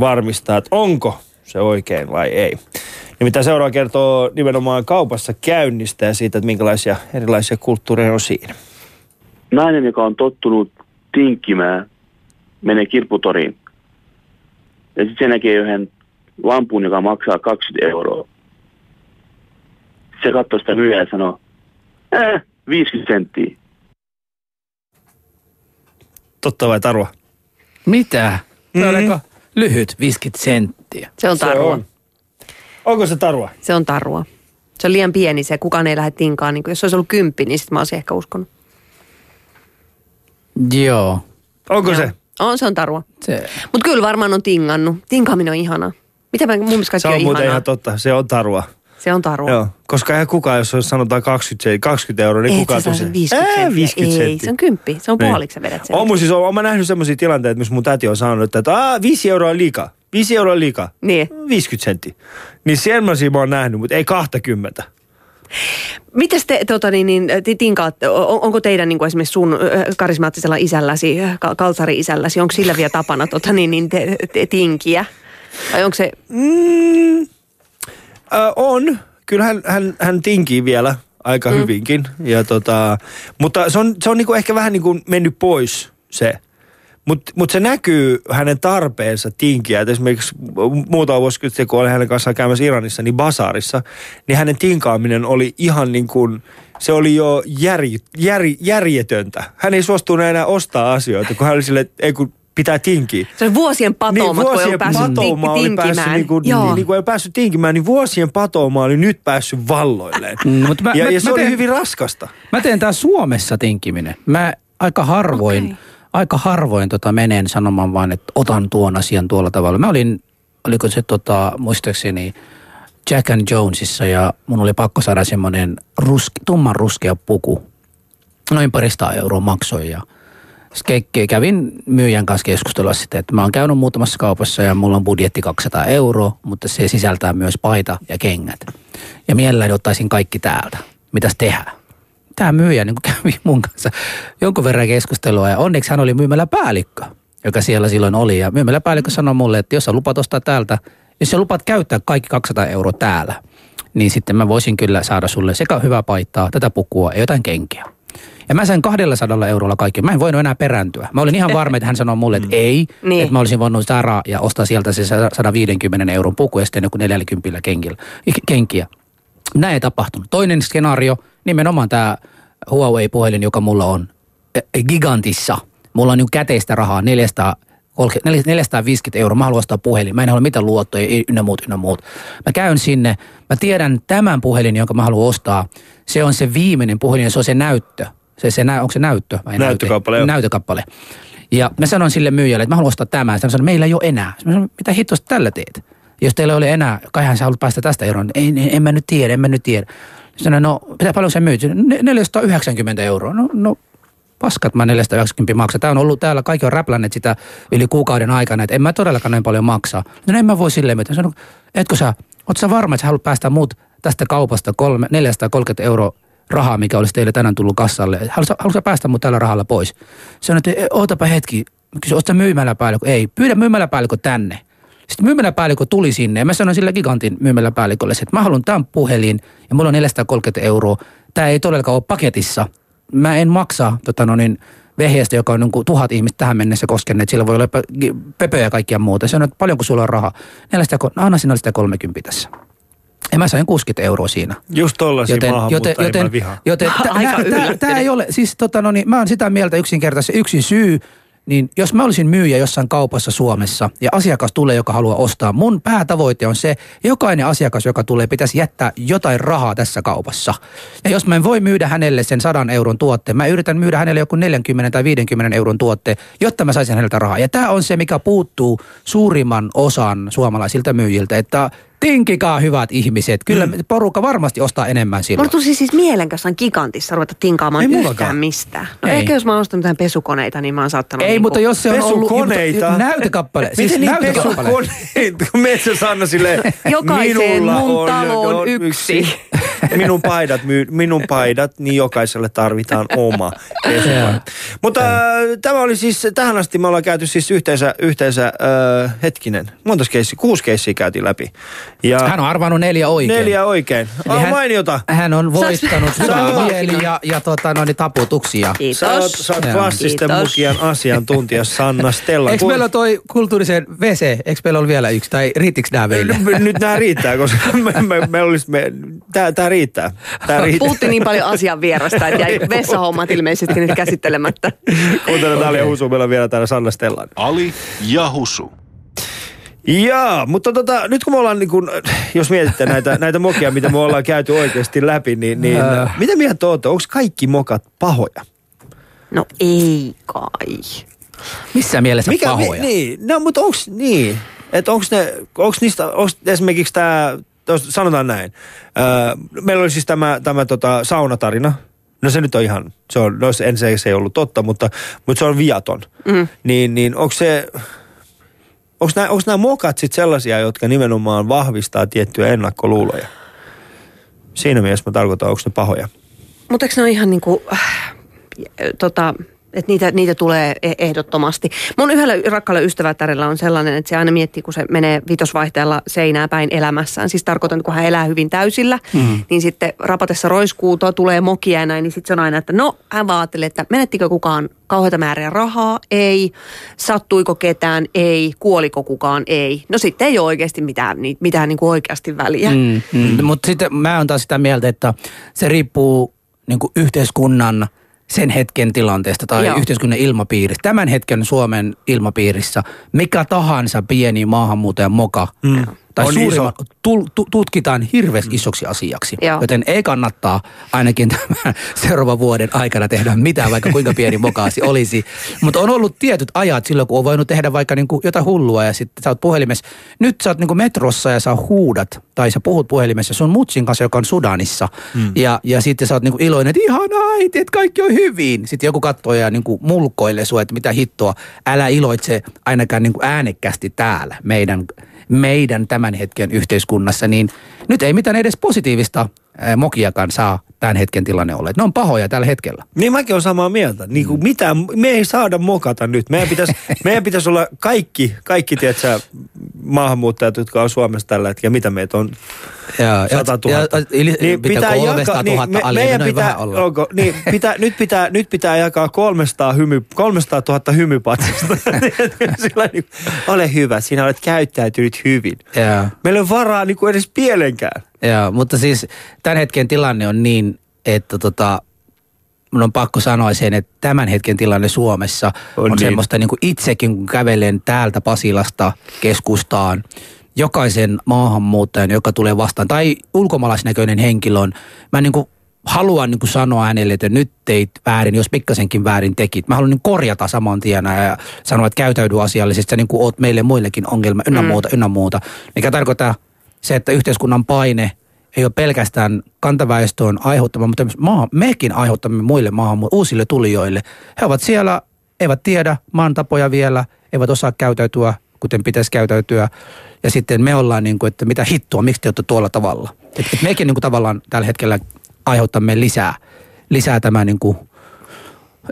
Speaker 1: varmistaa, että onko se oikein vai ei. Nimittäin seuraava kertoo nimenomaan kaupassa käynnistä ja siitä, että minkälaisia erilaisia kulttuureja on siinä.
Speaker 7: Nainen, joka on tottunut tinkkimään, menee kirpputoriin. Ja sitten se näkee yhden lampun, joka maksaa 20 euroa. Se katsoo sitä myyjää ja sanoo, äh, 50 senttiä.
Speaker 1: Totta vai tarua?
Speaker 3: Mitä?
Speaker 1: Mm.
Speaker 3: Se lyhyt, 50 senttiä.
Speaker 4: Se on
Speaker 1: Se
Speaker 4: tarua.
Speaker 1: on. Onko se tarua?
Speaker 4: Se on tarua. Se on liian pieni se, kukaan ei lähde tinkaan. Niin kuin jos se olisi ollut kymppi, niin sitten mä olisin ehkä uskonut.
Speaker 3: Joo.
Speaker 1: Onko
Speaker 4: Joo.
Speaker 1: se?
Speaker 4: On, se on tarua.
Speaker 3: Se,
Speaker 4: Mutta kyllä varmaan on tingannut. Tinkaaminen on ihanaa. Mitä mä, mun mielestä kaikki
Speaker 1: Se
Speaker 4: on,
Speaker 1: on muuten
Speaker 4: ihanaa.
Speaker 1: ihan totta, se on tarua.
Speaker 4: Se on tarua.
Speaker 1: Joo, koska eihän kukaan, jos on sanotaan 20, se- 20 euroa, niin
Speaker 4: Ei,
Speaker 1: kukaan
Speaker 4: se
Speaker 1: tule
Speaker 4: sen 50
Speaker 1: Ää,
Speaker 4: senttiä.
Speaker 1: 50
Speaker 4: Ei,
Speaker 1: senttiä.
Speaker 4: se on kymppi. Se on
Speaker 1: Niin.
Speaker 4: puoliksi vedät sen.
Speaker 1: On mun siis, on, on mä nähnyt semmoisia tilanteita, missä mun täti on sanonut, että Aa, 5 euroa on liikaa. 5 euroa on liikaa.
Speaker 4: Niin.
Speaker 1: 50 senttiä. Niin semmoisia mä oon nähnyt, mutta ei 20.
Speaker 4: Mites te, tota, niin, niin, te tinkaatte, on, onko teidän niin kuin esimerkiksi sun karismaattisella isälläsi, kalsari-isälläsi, onko sillä vielä tapana tota, niin, niin, te, te, tinkiä? Vai onko se,
Speaker 1: Mm, ö, on. Kyllä hän, hän, hän tinkii vielä aika mm. hyvinkin. Ja tota, mutta se on, se on niinku ehkä vähän niin kuin mennyt pois se. Mutta mut se näkyy hänen tarpeensa tinkiä. Et esimerkiksi muutama vuosi sitten, kun olin hänen kanssaan käymässä Iranissa, niin basaarissa, niin hänen tinkaaminen oli ihan niin kuin, se oli jo järj, jär, järjetöntä. Hän ei suostunut enää ostaa asioita, kun hän oli silleen, että ei kun pitää tinkiä.
Speaker 4: se on vuosien patoumat, kun ei ole
Speaker 1: vuosien
Speaker 4: päässyt
Speaker 1: patouma
Speaker 4: tin,
Speaker 1: oli päässyt,
Speaker 4: tinkimään?
Speaker 1: niin kuin, niin, niin kuin ei päässyt tinkimään, niin vuosien patouma oli nyt päässyt valloilleen.
Speaker 3: Mm, mutta mä-
Speaker 1: ja,
Speaker 3: mä-
Speaker 1: ja se
Speaker 3: mä
Speaker 1: oli
Speaker 3: teen-
Speaker 1: hyvin raskasta.
Speaker 3: Mä teen tää Suomessa tinkiminen. Mä aika harvoin, okay. aika harvoin tota menen sanomaan vaan, että otan tuon asian tuolla tavalla. Mä olin, oliko se tota, muistaakseni Jack and Jonesissa ja mun oli pakko saada semmoinen ruske, tumman ruskea puku. Noin parista euroa maksoi ja ke- kävin myyjän kanssa keskustelua sitten, että mä oon käynyt muutamassa kaupassa ja mulla on budjetti 200 euroa, mutta se sisältää myös paita ja kengät. Ja mielelläni ottaisin kaikki täältä. Mitäs tehdään? Tämä myyjä niin [LAUGHS] kävi mun kanssa jonkun verran keskustelua ja onneksi hän oli myymällä päällikkö, joka siellä silloin oli. Ja myymällä päällikkö sanoi mulle, että jos sä lupat ostaa täältä, jos sä lupat käyttää kaikki 200 euroa täällä, niin sitten mä voisin kyllä saada sulle sekä hyvää paitaa, tätä pukua ja jotain kenkiä. Ja mä sain 200 eurolla kaikki. Mä en voinut enää perääntyä. Mä olin ihan varma, että hän sanoi mulle, että ei.
Speaker 4: Niin.
Speaker 3: Että mä olisin voinut saada ja ostaa sieltä se 150 euron puku ja sitten joku 40 kenkillä, kenkiä. Näin ei tapahtunut. Toinen skenaario, nimenomaan tämä Huawei-puhelin, joka mulla on eh, gigantissa. Mulla on niin käteistä rahaa 400, 450 euroa. Mä haluan ostaa puhelin. Mä en halua mitään luottoja ynnä muut, ynnä muut. Mä käyn sinne. Mä tiedän tämän puhelin, jonka mä haluan ostaa. Se on se viimeinen puhelin se on se näyttö. Se, se onko se näyttö vai
Speaker 1: Näyttökappale,
Speaker 3: näyte? Näytökappale. Ja mä sanon sille myyjälle, että mä haluan ostaa tämän. Hän sanoi, meillä ei ole enää. Mä sanoin, mitä hittoista tällä teet? Jos teillä ei ole enää, kaihan sä haluat päästä tästä eroon. Ei, ei, en mä nyt tiedä, en mä nyt tiedä. Sanoin, no paljon sä myyt? Ne- 490 euroa. No, no paskat mä 490 maksa. Tämä on ollut täällä, kaikki on räplänneet sitä yli kuukauden aikana, että en mä todellakaan näin paljon maksaa. No en mä voi silleen mitään. Sanoin, etkö sä, oot sä varma, että sä haluat päästä muut tästä kaupasta kolme, 430 euroa rahaa, mikä olisi teille tänään tullut kassalle. Haluatko päästä mut tällä rahalla pois? Sanoin, että "E, ootapa hetki. Kysy, oot sä myymäläpäällikkö? Ei, pyydä myymäläpäällikkö tänne. Sitten myymäläpäällikkö tuli sinne ja mä sanoin sille gigantin myymäläpäällikölle, että mä haluan tämän puhelin ja mulla on 430 euroa. Tämä ei todellakaan ole paketissa. Mä en maksa tota no niin, vehjeestä, joka on niin kuin tuhat ihmistä tähän mennessä koskeneet. Sillä voi olla pöpöjä ja kaikkia muuta. Sanoin, että paljonko sulla on rahaa? 400, no anna sinä sitä 30 tässä. Ja mä sain 60 euroa siinä.
Speaker 1: Just tollaisia
Speaker 3: Joten, joten, joten, joten
Speaker 4: Aika
Speaker 3: tämä ei ole, siis tota no niin, mä oon sitä mieltä yksinkertaisesti yksi syy, niin jos mä olisin myyjä jossain kaupassa Suomessa ja asiakas tulee, joka haluaa ostaa, mun päätavoite on se, jokainen asiakas, joka tulee, pitäisi jättää jotain rahaa tässä kaupassa. Ja jos mä en voi myydä hänelle sen 100 euron tuotteen, mä yritän myydä hänelle joku 40 tai 50 euron tuotteen, jotta mä saisin häneltä rahaa. Ja tämä on se, mikä puuttuu suurimman osan suomalaisilta myyjiltä, että tinkikaa hyvät ihmiset. Kyllä mm. porukka varmasti ostaa enemmän silloin.
Speaker 4: Mulla tuli siis mielen kanssa gigantissa ruveta tinkaamaan
Speaker 1: Ei
Speaker 4: yhtään
Speaker 1: mullakaan.
Speaker 4: mistään. No
Speaker 3: Ei.
Speaker 4: ehkä jos mä oon ostanut mitään pesukoneita, niin mä oon saattanut...
Speaker 3: Ei,
Speaker 4: niinku-
Speaker 3: mutta jos se on ollut
Speaker 1: Pesukoneita?
Speaker 3: mutta näytökappale.
Speaker 1: Miten
Speaker 3: siis
Speaker 1: niin
Speaker 3: näytökappale.
Speaker 1: pesukoneita? Metsä Sanna silleen, [LAUGHS]
Speaker 4: Jokaiseen
Speaker 1: minulla
Speaker 4: mun
Speaker 1: on,
Speaker 4: taloon
Speaker 1: on
Speaker 4: yksi.
Speaker 1: Minun paidat, myy, minun paidat, niin jokaiselle tarvitaan oma. Mutta äh, tämä oli siis, tähän asti me ollaan käyty siis yhteensä, yhteensä äh, hetkinen, monta keissiä, kuusi keissiä käytiin läpi. Ja
Speaker 3: Hän on arvannut neljä oikein.
Speaker 1: neljä oikein.
Speaker 3: Eli
Speaker 1: Ah,
Speaker 3: hän-
Speaker 1: mainiota.
Speaker 3: Hän on voittanut
Speaker 1: oot-
Speaker 3: mieli ja, ja tota, no, niin taputuksia.
Speaker 4: Kiitos.
Speaker 1: Sä oot, sä oot
Speaker 3: Joo.
Speaker 1: klassisten mukian asiantuntija Sanna Stella.
Speaker 3: Eikö meillä toi kulttuurisen WC, eikö meillä ole vielä yksi, tai riittikö nämä meille?
Speaker 1: Nyt- Nyt nämä riittää, koska [LAUGHS] me, me, me olisi, me, tää, tää riittää. Tää riittää.
Speaker 4: Puhuttiin niin paljon asian vierasta, että jäi [LAUGHS] vessahommat ilmeisesti nyt käsittelemättä.
Speaker 1: Kuuntelen okay. ja Husu, meillä on vielä täällä Sanna Stellan.
Speaker 2: Ali ja Husu.
Speaker 1: Jaa, mutta tota, nyt kun me ollaan, niin kun, jos mietitte näitä, [LAUGHS] näitä mokia, mitä me ollaan käyty oikeasti läpi, niin, niin
Speaker 3: Äh.
Speaker 1: mitä mieltä olette? Onko kaikki mokat pahoja?
Speaker 4: No ei kai.
Speaker 3: Missä mielessä
Speaker 1: Mikä,
Speaker 3: pahoja?
Speaker 1: Mi, niin, no mutta onko niin? Että onko ne, onko niistä, onko esimerkiksi tämä, sanotaan näin, öö, meillä oli siis tämä, tämä tota, saunatarina, No se nyt on ihan, se on, no se, se, se ei ollut totta, mutta, mutta se on viaton. Mm. Niin, niin onko se, onko nämä, onko nämä mokat sitten sellaisia, jotka nimenomaan vahvistaa tiettyjä ennakkoluuloja? Siinä mielessä mä tarkoitan, onko ne pahoja?
Speaker 4: Mutta eikö ne ole ihan niin kuin, äh, tota, että niitä, niitä tulee e- ehdottomasti. Mun yhdellä rakkaalla ystävätärellä on sellainen, että se aina miettii, kun se menee vitosvaihteella seinää päin elämässään. Siis tarkoitan, että kun hän elää hyvin täysillä, mm. niin sitten rapatessa roiskuutoa tulee mokia ja näin, niin sitten se on aina, että no hän vaattelee, että menettikö kukaan kauheita määriä rahaa? Ei. Sattuiko ketään? Ei. Kuoliko kukaan? Ei. No sitten ei ole oikeasti mitään, mitään niin kuin oikeasti väliä. Mm,
Speaker 3: mm. Mutta sitten mä oon taas sitä mieltä, että se riippuu niin kuin yhteiskunnan – sen hetken tilanteesta tai Joo. yhteiskunnan ilmapiiristä. Tämän hetken Suomen ilmapiirissä mikä tahansa pieni maahanmuuttajan moka mm tai on suurimman, tu, tu, tutkitaan hirveän mm. isoksi asiaksi. Joo. Joten ei kannattaa ainakin tämän [LAUGHS] seuraavan vuoden aikana tehdä mitään, vaikka kuinka pieni mokaasi [LAUGHS] olisi. Mutta on ollut tietyt ajat silloin, kun on voinut tehdä vaikka niinku jotain hullua ja sitten sä oot puhelimessa. Nyt sä oot niinku metrossa ja sä huudat tai sä puhut puhelimessa sun mutsin kanssa, joka on Sudanissa. Mm. Ja, ja sitten sä oot niinku iloinen, että ihan äiti, että kaikki on hyvin. Sitten joku katsoo ja niinku mulkoilee sua, että mitä hittoa. Älä iloitse ainakaan niinku äänekkästi täällä meidän meidän tämän hetken yhteiskunnassa, niin nyt ei mitään edes positiivista mokiakaan saa tämän hetken tilanne olla. Ne on pahoja tällä hetkellä.
Speaker 1: Niin mäkin olen samaa mieltä. Niin kuin mm. mitä, me ei saada mokata nyt. Meidän pitäisi, [LAUGHS] meidän pitäisi olla kaikki, kaikki tiedätkö, maahanmuuttajat, jotka on Suomessa tällä hetkellä. Mitä meitä on?
Speaker 3: Ja, 100 000. Ja, ja, niin pitää jakaa, niin, me, meidän pitää,
Speaker 1: onko, niin, pitää, [LAUGHS] nyt, pitää, nyt pitää jakaa 300, hymy, 300 000 hymypatsasta. Sillä niin, ole hyvä, sinä olet käyttäytynyt hyvin. Ja. Meillä on varaa niin kuin edes pielenkään.
Speaker 3: Joo, mutta siis tämän hetken tilanne on niin, että tota, mun on pakko sanoa sen, että tämän hetken tilanne Suomessa on, on niin. semmoista niin kuin itsekin, kun kävelen täältä Pasilasta keskustaan, jokaisen maahanmuuttajan, joka tulee vastaan, tai ulkomaalaisnäköinen henkilö mä niin kuin haluan niin kuin sanoa hänelle, että nyt teit väärin, jos pikkasenkin väärin tekit. Mä haluan niin korjata saman tien ja sanoa, että käytäydy asiallisesti, sä niin kuin oot meille muillekin ongelma, ynnä mm. muuta, ynnä muuta. Mikä tarkoittaa se, että yhteiskunnan paine ei ole pelkästään kantaväestöön aiheuttama, mutta maa, mekin aiheuttamme muille maahan, uusille tulijoille. He ovat siellä, eivät tiedä maan tapoja vielä, eivät osaa käytäytyä, kuten pitäisi käytäytyä. Ja sitten me ollaan niin kuin, että mitä hittoa, miksi te olette tuolla tavalla. Et, et mekin niin kuin tavallaan tällä hetkellä aiheuttamme lisää, lisää tämä niin kuin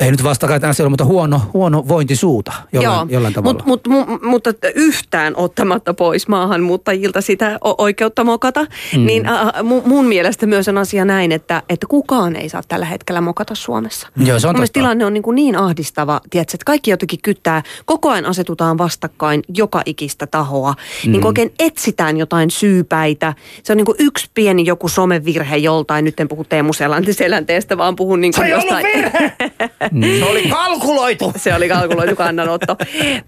Speaker 3: ei nyt vastakkain asioilla, mutta huono, huono vointisuuta jollain, Joo, jollain tavalla.
Speaker 4: Mut, mut, mut, mutta yhtään ottamatta pois maahanmuuttajilta sitä oikeutta mokata, mm. niin äh, mun mielestä myös on asia näin, että, että kukaan ei saa tällä hetkellä mokata Suomessa.
Speaker 3: Joo, se on
Speaker 4: mun tilanne on niin, kuin niin ahdistava, tiedätkö, että kaikki jotenkin kyttää, koko ajan asetutaan vastakkain joka ikistä tahoa, mm. niin oikein etsitään jotain syypäitä. Se on niin kuin yksi pieni joku somevirhe joltain, nyt en puhu Teemu Selänteestä, vaan puhun niin kuin jostain... [LAUGHS]
Speaker 1: Mm. Se oli kalkuloitu.
Speaker 4: Se oli kalkuloitu kannanotto.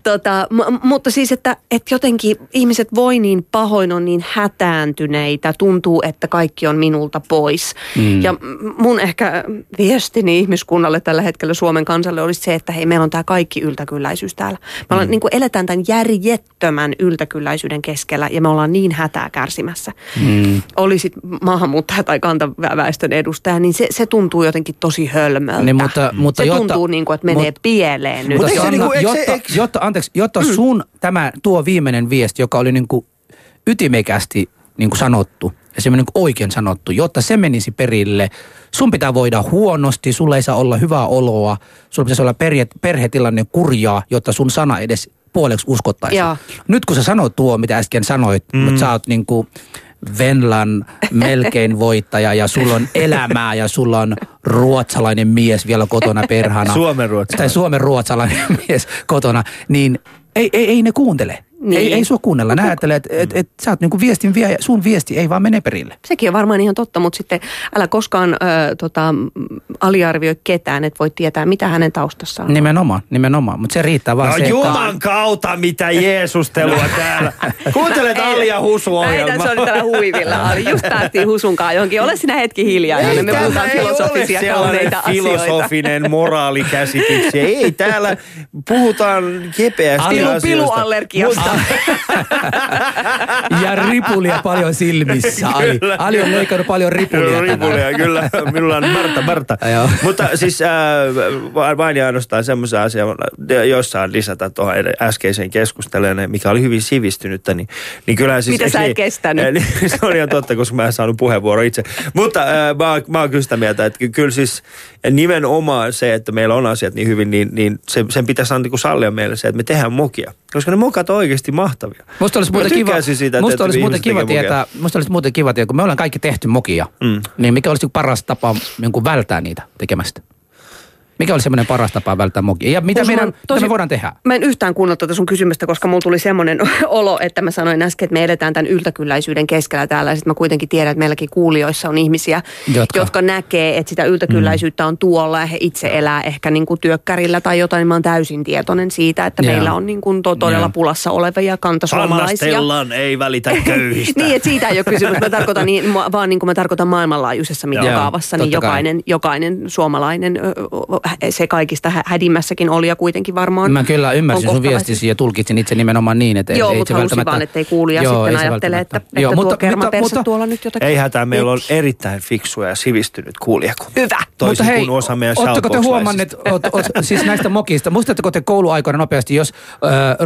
Speaker 4: tota, m- mutta siis, että, että jotenkin ihmiset voi niin pahoin, on niin hätääntyneitä, tuntuu, että kaikki on minulta pois. Mm. Ja mun ehkä viestini ihmiskunnalle tällä hetkellä Suomen kansalle olisi se, että hei, meillä on tämä kaikki yltäkylläisyys täällä. Me ollaan, mm. niin kuin eletään tämän järjettömän yltäkylläisyyden keskellä ja me ollaan niin hätää kärsimässä. Mm. Olisit maahanmuuttaja tai kantaväestön edustaja, niin se, se tuntuu jotenkin tosi hölmöltä. Niin,
Speaker 3: mutta, mutta
Speaker 4: se jotta, tuntuu niin kuin, että menee mut, pieleen nyt.
Speaker 3: Mutta niin kuin, jotta, eikö, jotta, anteeksi, jotta mm. sun tämä, tuo viimeinen viesti, joka oli niin kuin ytimekästi niin kuin sanottu, ja se niin oikein sanottu, jotta se menisi perille, sun pitää voida huonosti, sulla ei saa olla hyvää oloa, sulla pitäisi olla perhe, perhetilanne kurjaa, jotta sun sana edes puoleksi uskottaisiin. Nyt kun sä sanoit tuo, mitä äsken sanoit, mm. mutta sä oot niin kuin, Venlan melkein [LAUGHS] voittaja ja sulla on elämää ja sulla on ruotsalainen mies vielä kotona perhana.
Speaker 1: Suomen ruotsalainen.
Speaker 3: Tai Suomen ruotsalainen [LAUGHS] mies kotona, niin ei, ei, ei ne kuuntele. Niin. Ei, ei sua kuunnella. Nää ajattelee, että et, et, sä oot niinku viestin vie, sun viesti ei vaan mene perille.
Speaker 4: Sekin on varmaan ihan totta, mutta sitten älä koskaan ö, tota, aliarvioi ketään, että voi tietää, mitä hänen taustassaan
Speaker 3: Nimenomaan, nimenomaan. Mutta se riittää vaan
Speaker 1: no,
Speaker 3: se,
Speaker 1: Juman että... kautta, mitä Jeesustelua täällä. [LAUGHS] Kuuntelet Ali ja Husu ohjelma.
Speaker 4: se oli täällä huivilla. Ali. Just päästiin Husunkaan johonkin. Ole sinä hetki hiljaa. Ei, me puhutaan filosofisia kauneita
Speaker 1: filosofinen moraalikäsityksiä. Ei, täällä puhutaan kepeästi
Speaker 4: asioista. Piluallergiasta
Speaker 3: ja ripulia paljon silmissä. Ali,
Speaker 1: Kyllä.
Speaker 3: Ali on leikannut paljon ripulia
Speaker 1: Kyllä, ripulia, kyllä. Minulla on Marta, Marta. Mutta siis äh, vain- ja ainoastaan semmoisen asian, jossain lisätä tuohon äskeiseen keskusteluun, mikä oli hyvin sivistynyttä, niin, niin kyllähän siis...
Speaker 4: Mitä sä et
Speaker 1: niin,
Speaker 4: kestänyt?
Speaker 1: äh, niin, [LAUGHS] se on ihan totta, koska mä en saanut puheenvuoro itse. Mutta äh, mä, oon- mä oon kyllä sitä mieltä, että ky- kyllä siis nimenomaan se, että meillä on asiat niin hyvin, niin, niin se, sen pitäisi niin sallia meille se, että me tehdään mokia. Koska ne mokat on oikeasti mahtavia.
Speaker 3: Musta olisi muuten kiva,
Speaker 1: siitä,
Speaker 3: musta olisi muuten kiva tietää, musta olisi muuten kiva tietää, kun me ollaan kaikki tehty mokia,
Speaker 1: Mm.
Speaker 3: niin mikä olisi paras tapa niin kuin välttää niitä tekemästä? Mikä olisi semmoinen paras tapa välttää mokia? Ja mitä, meidän,
Speaker 4: on
Speaker 3: mitä me voidaan tehdä?
Speaker 4: Mä en yhtään kuunnellut tuota sun kysymystä, koska mulla tuli semmoinen [LAUGHS] olo, että mä sanoin äsken, että me eletään tämän yltäkylläisyyden keskellä täällä. Ja sitten mä kuitenkin tiedän, että meilläkin kuulijoissa on ihmisiä,
Speaker 3: Jotka-
Speaker 4: jotka, näkee, että sitä yltäkylläisyyttä on tuolla ja he itse elää ehkä niin kuin työkkärillä tai jotain. Niin mä oon täysin tietoinen siitä, että
Speaker 3: Joo.
Speaker 4: meillä on niin kuin to, todella
Speaker 3: Joo.
Speaker 4: pulassa olevia kantasuomalaisia.
Speaker 1: Annastellaan ei välitä [LAUGHS] köyhistä.
Speaker 4: Niin, että siitä ei ole kysymys. Mä tarkoitan niin, vaan niin kuin mä tarkoitan maailmanlaajuisessa mittakaavassa, niin jokainen, jokainen suomalainen, ö, ö, se kaikista hä- hädimmässäkin oli ja kuitenkin varmaan
Speaker 3: Mä kyllä ymmärsin sun viestisi ja tulkitsin itse nimenomaan niin, että
Speaker 4: Joo,
Speaker 3: ei
Speaker 4: mutta
Speaker 3: se välttämättä-
Speaker 4: vaan, ettei kuulija
Speaker 3: Joo,
Speaker 4: sitten ajattele, että, että
Speaker 3: Joo,
Speaker 4: tuo
Speaker 3: mutta-
Speaker 4: kermaperse
Speaker 3: mutta-
Speaker 4: tuolla nyt jotakin.
Speaker 1: Ei hätää, meillä on erittäin fiksuja ja sivistynyt kuulijakunta.
Speaker 4: Hyvä.
Speaker 1: Toisin kuin osa meidän
Speaker 3: ootteko te huomanneet, siis näistä mokista, muistatteko te kouluaikoina nopeasti, jos ö,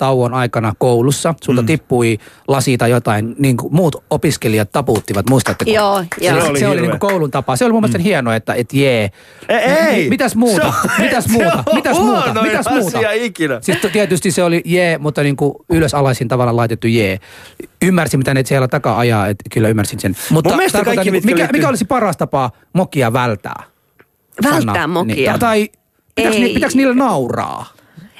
Speaker 3: ruokatauon aikana koulussa sulta mm. tippui lasi tai jotain, niin kuin muut opiskelijat taputtivat, muistatteko?
Speaker 4: Joo,
Speaker 3: Se,
Speaker 4: joo.
Speaker 3: oli,
Speaker 1: Se oli
Speaker 3: se oli niin kuin koulun tapa. Se oli mun mielestä mm. hienoa, että et jee.
Speaker 1: Ei, ei.
Speaker 3: Mitäs muuta?
Speaker 1: Se on-
Speaker 3: Mitäs
Speaker 1: se
Speaker 3: muuta? Mitäs muuta? Mitäs muuta?
Speaker 1: asia ikinä.
Speaker 3: Siis tietysti se oli jee, mutta niin kuin ylösalaisin tavalla laitettu jee. Ymmärsin, mitä ne siellä takaa ajaa, että kyllä ymmärsin sen. Mutta
Speaker 1: kaikki,
Speaker 3: niin mikä, mikä olisi paras tapa mokia välttää?
Speaker 4: Välttää
Speaker 3: Sanna.
Speaker 4: mokia.
Speaker 3: Niin, tai pitääkö,
Speaker 4: Ei.
Speaker 3: ni, pitääkö niillä nauraa?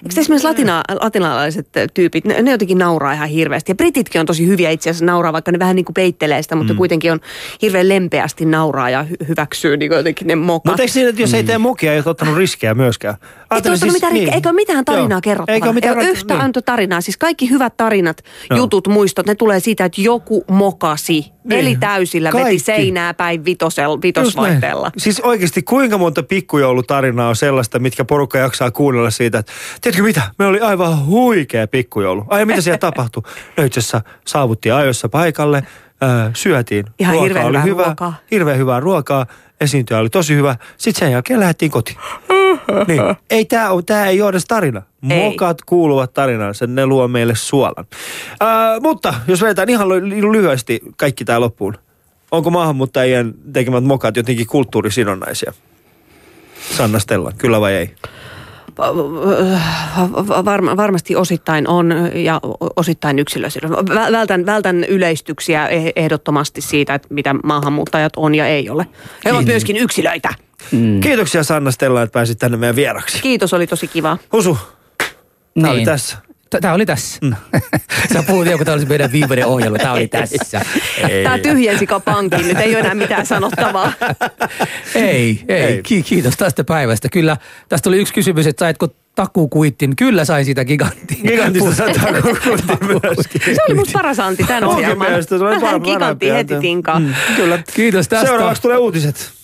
Speaker 4: Eikö esimerkiksi latina, latinalaiset tyypit, ne, ne jotenkin nauraa ihan hirveästi. Ja brititkin on tosi hyviä itse asiassa nauraa, vaikka ne vähän niin kuin peittelee sitä, mutta mm. kuitenkin on hirveän lempeästi nauraa ja hy- hyväksyy niin jotenkin ne mokat.
Speaker 1: Mutta eikö siinä, että jos ei tee mokia, ei ole ottanut riskejä myöskään?
Speaker 4: Ei
Speaker 1: Ajattelin
Speaker 4: siis, mitään, niin. Eikö ole mitään tarinaa
Speaker 1: Joo.
Speaker 4: kerrottavana?
Speaker 1: Eikö ole mitään
Speaker 4: ei ole yhtä
Speaker 1: niin.
Speaker 4: tarinaa. Siis kaikki hyvät tarinat,
Speaker 1: Joo.
Speaker 4: jutut, muistot, ne tulee siitä, että joku mokasi.
Speaker 1: Niin.
Speaker 4: Niin. Eli täysillä
Speaker 1: Kaikki.
Speaker 4: veti seinää päin vitosel, vitosvaihteella.
Speaker 1: Siis oikeasti kuinka monta pikkujoulutarinaa on sellaista, mitkä porukka jaksaa kuunnella siitä, että tiedätkö mitä, me oli aivan huikea pikkujoulu. Ai mitä siellä tapahtui? [LAUGHS] No itse asiassa saavuttiin ajoissa paikalle, äh, syötiin.
Speaker 4: Ihan hirveän
Speaker 1: oli
Speaker 4: hyvää
Speaker 1: hyvä,
Speaker 4: ruokaa.
Speaker 1: Hirveän hyvää ruokaa, esiintyjä oli tosi hyvä. Sitten sen jälkeen lähdettiin kotiin. [LAUGHS] niin. Ei tämä tää ei ole edes tarina.
Speaker 4: Ei.
Speaker 1: Mokat kuuluvat tarinaan, sen ne luo meille suolan. Äh, mutta jos vedetään ihan ly- lyhyesti kaikki tämä loppuun. Onko maahanmuuttajien tekemät mokat jotenkin kulttuurisidonnaisia? Sanna Stella, kyllä vai ei?
Speaker 4: Varma, varmasti osittain on ja osittain yksilösidonnaisia. Vä- Vältän, vältän yleistyksiä eh- ehdottomasti siitä, että mitä maahanmuuttajat on ja ei ole. He ovat myöskin yksilöitä.
Speaker 1: Mm. Kiitoksia Sanna Stella, että pääsit tänne meidän vieraksi.
Speaker 4: Kiitos, oli tosi kiva.
Speaker 1: Husu, tämä oli
Speaker 3: Niin.
Speaker 1: tässä.
Speaker 3: Tämä oli tässä. Mm. [LAUGHS] Sä puhut joku, tämä olisi meidän viimeinen ohjelma. Tämä oli tässä.
Speaker 1: Ei.
Speaker 4: Tämä tyhjensi pankin, nyt ei ole enää mitään sanottavaa. [LAUGHS]
Speaker 3: Ei, ei.
Speaker 1: Ei.
Speaker 3: Ki- kiitos tästä päivästä. Kyllä, tästä oli yksi kysymys, että saitko takukuittin. Kyllä sain sitä gigantin.
Speaker 1: Gigantista kokuutti myöskin.
Speaker 4: Se oli musta paras anti tämän ohjelman.
Speaker 1: par-
Speaker 4: Gigantti heti tinkaa.
Speaker 1: Mm, Kyllä.
Speaker 3: Kiitos tästä.
Speaker 1: Seuraavaksi tulee uutiset.